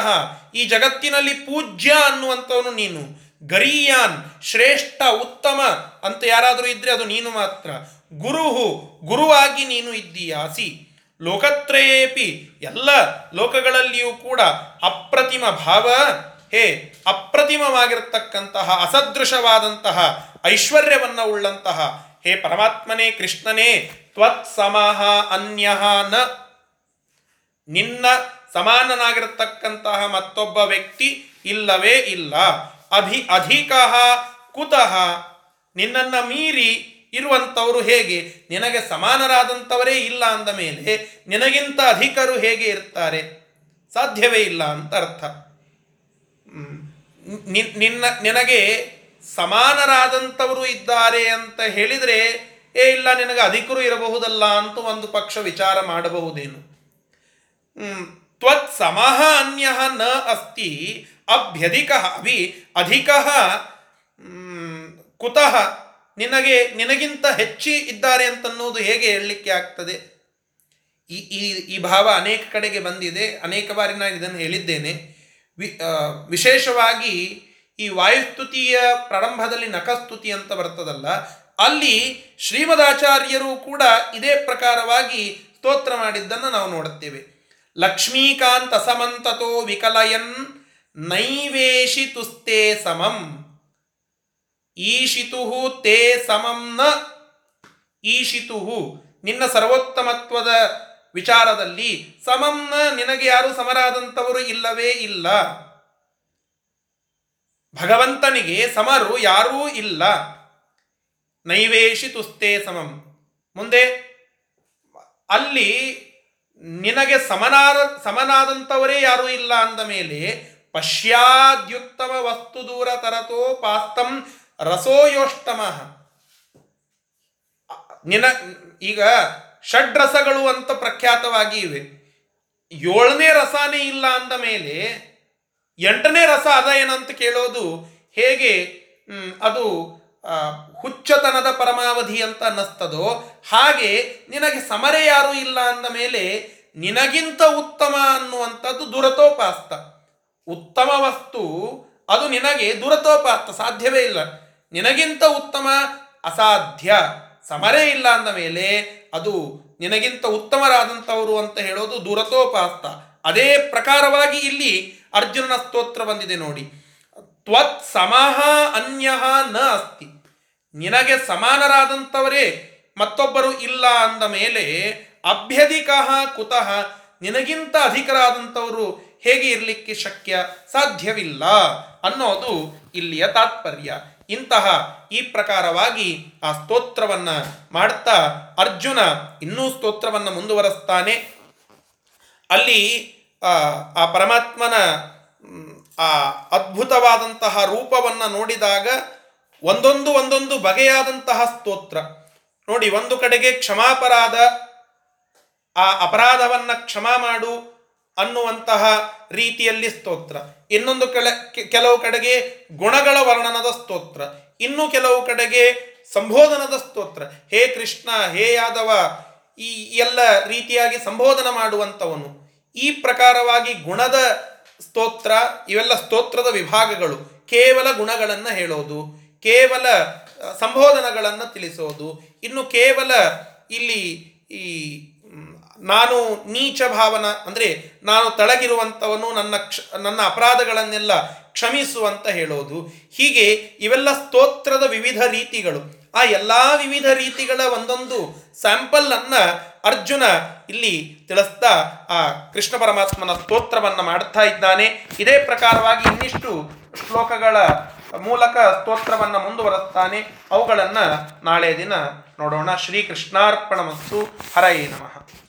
[SPEAKER 1] ಈ ಜಗತ್ತಿನಲ್ಲಿ ಪೂಜ್ಯ ಅನ್ನುವಂಥವನು ನೀನು. ಗರೀಯಾನ್ ಶ್ರೇಷ್ಠ ಉತ್ತಮ ಅಂತ ಯಾರಾದರೂ ಇದ್ರೆ ಅದು ನೀನು ಮಾತ್ರ. ಗುರುಹು ಗುರುವಾಗಿ ನೀನು ಇದ್ದೀಯಾ? ಅಸಿ ಲೋಕತ್ರಯೇಪಿ ಎಲ್ಲ ಲೋಕಗಳಲ್ಲಿಯೂ ಕೂಡ ಅಪ್ರತಿಮ ಭಾವ, ಹೇ, ಅಪ್ರತಿಮವಾಗಿರತಕ್ಕಂತಹ ಅಸದೃಶವಾದಂತಹ ಐಶ್ವರ್ಯವನ್ನು ಉಳ್ಳಂತಹ ಹೇ ಪರಮಾತ್ಮನೇ, ಕೃಷ್ಣನೇ, ತ್ವತ್ ಸಮಹ ಅನ್ಯಃ ನ. ನಿನ್ನ ಸಮಾನನಾಗಿರತಕ್ಕಂತಹ ಮತ್ತೊಬ್ಬ ವ್ಯಕ್ತಿ ಇಲ್ಲವೇ ಇಲ್ಲ. ಅಭಿ ಅಧಿಕ ಕುತಃ. ನಿನ್ನನ್ನು ಮೀರಿ ಇರುವಂಥವರು ಹೇಗೆ? ನಿನಗೆ ಸಮಾನರಾದಂಥವರೇ ಇಲ್ಲ ಅಂದ ಮೇಲೆ ನಿನಗಿಂತ ಅಧಿಕರು ಹೇಗೆ ಇರ್ತಾರೆ? ಸಾಧ್ಯವೇ ಇಲ್ಲ ಅಂತ ಅರ್ಥ. ನಿನ್ನ, ನಿನಗೆ ಸಮಾನರಾದಂಥವರು ಇದ್ದಾರೆ ಅಂತ ಹೇಳಿದರೆ, ಏ, ಇಲ್ಲ, ನಿನಗೆ ಅಧಿಕರು ಇರಬಹುದಲ್ಲ ಅಂತ ಒಂದು ಪಕ್ಷ ವಿಚಾರ ಮಾಡಬಹುದೇನು. ತ್ವತ್ ಸಮಃ ಅನ್ಯ ನ ಅಸ್ತಿ ಅಭ್ಯಧಿಕ ಅಭಿ ಅಧಿಕ ಕುತಃ ನಿನಗೆ, ನಿನಗಿಂತ ಹೆಚ್ಚಿ ಇದ್ದಾರೆ ಅಂತನ್ನೋದು ಹೇಗೆ ಹೇಳಲಿಕ್ಕೆ ಆಗ್ತದೆ? ಈ ಈ ಈ ಭಾವ ಅನೇಕ ಕಡೆಗೆ ಬಂದಿದೆ. ಅನೇಕ ಬಾರಿ ನಾನು ಇದನ್ನು ಹೇಳಿದ್ದೇನೆ. ವಿ ವಿಶೇಷವಾಗಿ ಈ ವಾಯುಸ್ತುತಿಯ ಪ್ರಾರಂಭದಲ್ಲಿ ನಖಸ್ತುತಿ ಅಂತ ಬರ್ತದಲ್ಲ, ಅಲ್ಲಿ ಶ್ರೀಮದಾಚಾರ್ಯರು ಕೂಡ ಇದೇ ಪ್ರಕಾರವಾಗಿ ಸ್ತೋತ್ರ ಮಾಡಿದ್ದನ್ನು ನಾವು ನೋಡುತ್ತೇವೆ. ಲಕ್ಷ್ಮೀಕಾಂತ ಸಮಂತತೋ ವಿಕಲಯನ್ ನೈವೇಶಿತುಸ್ತೆ ಸಮಂ. ಈಶಿತು ತೇ ಸಮಂನ ಈಶಿತು ನಿನ್ನ ಸರ್ವೋತ್ತಮತ್ವದ ವಿಚಾರದಲ್ಲಿ ಸಮಂನ ನಿನಗೆ ಯಾರು ಸಮರಾದಂಥವರು ಇಲ್ಲವೇ ಇಲ್ಲ. ಭಗವಂತನಿಗೆ ಸಮರು ಯಾರೂ ಇಲ್ಲ. ನೈವೇಶಿ ತುಸ್ತೇ ಸಮಂ. ಮುಂದೆ, ಅಲ್ಲಿ ನಿನಗೆ ಸಮನಾದ, ಸಮನಾದಂಥವರೇ ಯಾರೂ ಇಲ್ಲ ಅಂದ ಮೇಲೆ ಪಶ್ಯಾದ್ಯುತ್ತಮ ವಸ್ತು ದೂರ ತರತೋ ಪಾಸ್ತಂ ರಸೋಯೋಷ್ಟಮಃ. ನಿನ ಈಗ ಷಡ್ರಸಗಳು ಅಂತ ಪ್ರಖ್ಯಾತವಾಗಿ ಇವೆ. ಏಳನೇ ರಸನೇ ಇಲ್ಲ ಅಂದ ಮೇಲೆ ಎಂಟನೇ ರಸ ಅದ ಏನಂತ ಕೇಳೋದು ಹೇಗೆ? ಅದು ಹುಚ್ಚತನದ ಪರಮಾವಧಿ ಅಂತ ಅನ್ನಿಸ್ತದೋ ಹಾಗೆ ನಿನಗೆ ಸಮರೆ ಯಾರು ಇಲ್ಲ ಅಂದ ಮೇಲೆ ನಿನಗಿಂತ ಉತ್ತಮ ಅನ್ನುವಂಥದ್ದು ದುರತೋಪಾಸ್ತ. ಉತ್ತಮ ವಸ್ತು ಅದು ನಿನಗೆ ದುರತೋಪಾಸ್ತ, ಸಾಧ್ಯವೇ ಇಲ್ಲ. ನಿನಗಿಂತ ಉತ್ತಮ ಅಸಾಧ್ಯ ಸಮರೇ ಇಲ್ಲ ಅಂದ ಮೇಲೆ ಅದು ನಿನಗಿಂತ ಉತ್ತಮರಾದಂಥವರು ಅಂತ ಹೇಳೋದು ದುರತೋಪಾಸ್ತ. ಅದೇ ಪ್ರಕಾರವಾಗಿ ಇಲ್ಲಿ ಅರ್ಜುನನ ಸ್ತೋತ್ರ ಬಂದಿದೆ ನೋಡಿ. ತ್ವತ್ ಸಮಹ ಅನ್ಯ ನ ಅಸ್ತಿ. ನಿನಗೆ ಸಮಾನರಾದಂಥವರೇ ಮತ್ತೊಬ್ಬರು ಇಲ್ಲ ಅಂದ ಮೇಲೆ ಅಭ್ಯಧಿಕ ಕುತಃ ನಿನಗಿಂತ ಅಧಿಕರಾದಂಥವರು ಹೇಗೆ ಇರಲಿಕ್ಕೆ ಶಕ್ಯ ಸಾಧ್ಯವಿಲ್ಲ ಅನ್ನೋದು ಇಲ್ಲಿಯ ತಾತ್ಪರ್ಯ. ಇಂತಹ ಈ ಪ್ರಕಾರವಾಗಿ ಆ ಸ್ತೋತ್ರವನ್ನ ಮಾಡ್ತಾ ಅರ್ಜುನ ಇನ್ನೂ ಸ್ತೋತ್ರವನ್ನು ಮುಂದುವರೆಸ್ತಾನೆ. ಅಲ್ಲಿ ಆ, ಪರಮಾತ್ಮನ ಆ ಅದ್ಭುತವಾದಂತಹ ರೂಪವನ್ನು ನೋಡಿದಾಗ ಒಂದೊಂದು ಒಂದೊಂದು ಬಗೆಯಾದಂತಹ ಸ್ತೋತ್ರ. ನೋಡಿ ಒಂದು ಕಡೆಗೆ ಕ್ಷಮಾಪರಾಧ ಆ ಅಪರಾಧವನ್ನು ಕ್ಷಮಾ ಮಾಡು ಅನ್ನುವಂತಹ ರೀತಿಯಲ್ಲಿ ಸ್ತೋತ್ರ. ಇನ್ನೊಂದು ಕಡೆ ಕೆಲವು ಕಡೆಗೆ ಗುಣಗಳ ವರ್ಣನದ ಸ್ತೋತ್ರ. ಇನ್ನು ಕೆಲವು ಕಡೆಗೆ ಸಂಬೋಧನದ ಸ್ತೋತ್ರ. ಹೇ ಕೃಷ್ಣ, ಹೇ ಯಾದವ ಈ ಎಲ್ಲ ರೀತಿಯಾಗಿ ಸಂಬೋಧನ ಮಾಡುವಂಥವನು. ಈ ಪ್ರಕಾರವಾಗಿ ಗುಣದ ಸ್ತೋತ್ರ, ಇವೆಲ್ಲ ಸ್ತೋತ್ರದ ವಿಭಾಗಗಳು. ಕೇವಲ ಗುಣಗಳನ್ನು ಹೇಳೋದು, ಕೇವಲ, ಸಂಬೋಧನಗಳನ್ನು ತಿಳಿಸೋದು, ಇನ್ನು ಕೇವಲ ಇಲ್ಲಿ ಈ ನಾನು ನೀಚ ಭಾವನ, ಅಂದರೆ ನಾನು ತಳಗಿರುವಂಥವನು ನನ್ನ ಕ್ಷ, ನನ್ನ ಅಪರಾಧಗಳನ್ನೆಲ್ಲ ಕ್ಷಮಿಸು ಅಂತ ಹೇಳೋದು. ಹೀಗೆ ಇವೆಲ್ಲ ಸ್ತೋತ್ರದ ವಿವಿಧ ರೀತಿಗಳು. ಆ ಎಲ್ಲ ವಿವಿಧ ರೀತಿಗಳ ಒಂದೊಂದು ಸ್ಯಾಂಪಲನ್ನು ಅರ್ಜುನ ಇಲ್ಲಿ ತಿಳಿಸ್ತಾ ಆ ಕೃಷ್ಣ ಪರಮಾತ್ಮನ ಸ್ತೋತ್ರವನ್ನು ಮಾಡ್ತಾ ಇದ್ದಾನೆ. ಇದೇ ಪ್ರಕಾರವಾಗಿ ಇನ್ನಿಷ್ಟು ಶ್ಲೋಕಗಳ ಮೂಲಕ ಸ್ತೋತ್ರವನ್ನು ಮುಂದುವರೆಸ್ತಾನೆ. ಅವುಗಳನ್ನು ನಾಳೆ ದಿನ ನೋಡೋಣ. ಶ್ರೀ ಕೃಷ್ಣಾರ್ಪಣ ಮಸ್ತು ಹರಯೇ ನಮಃ.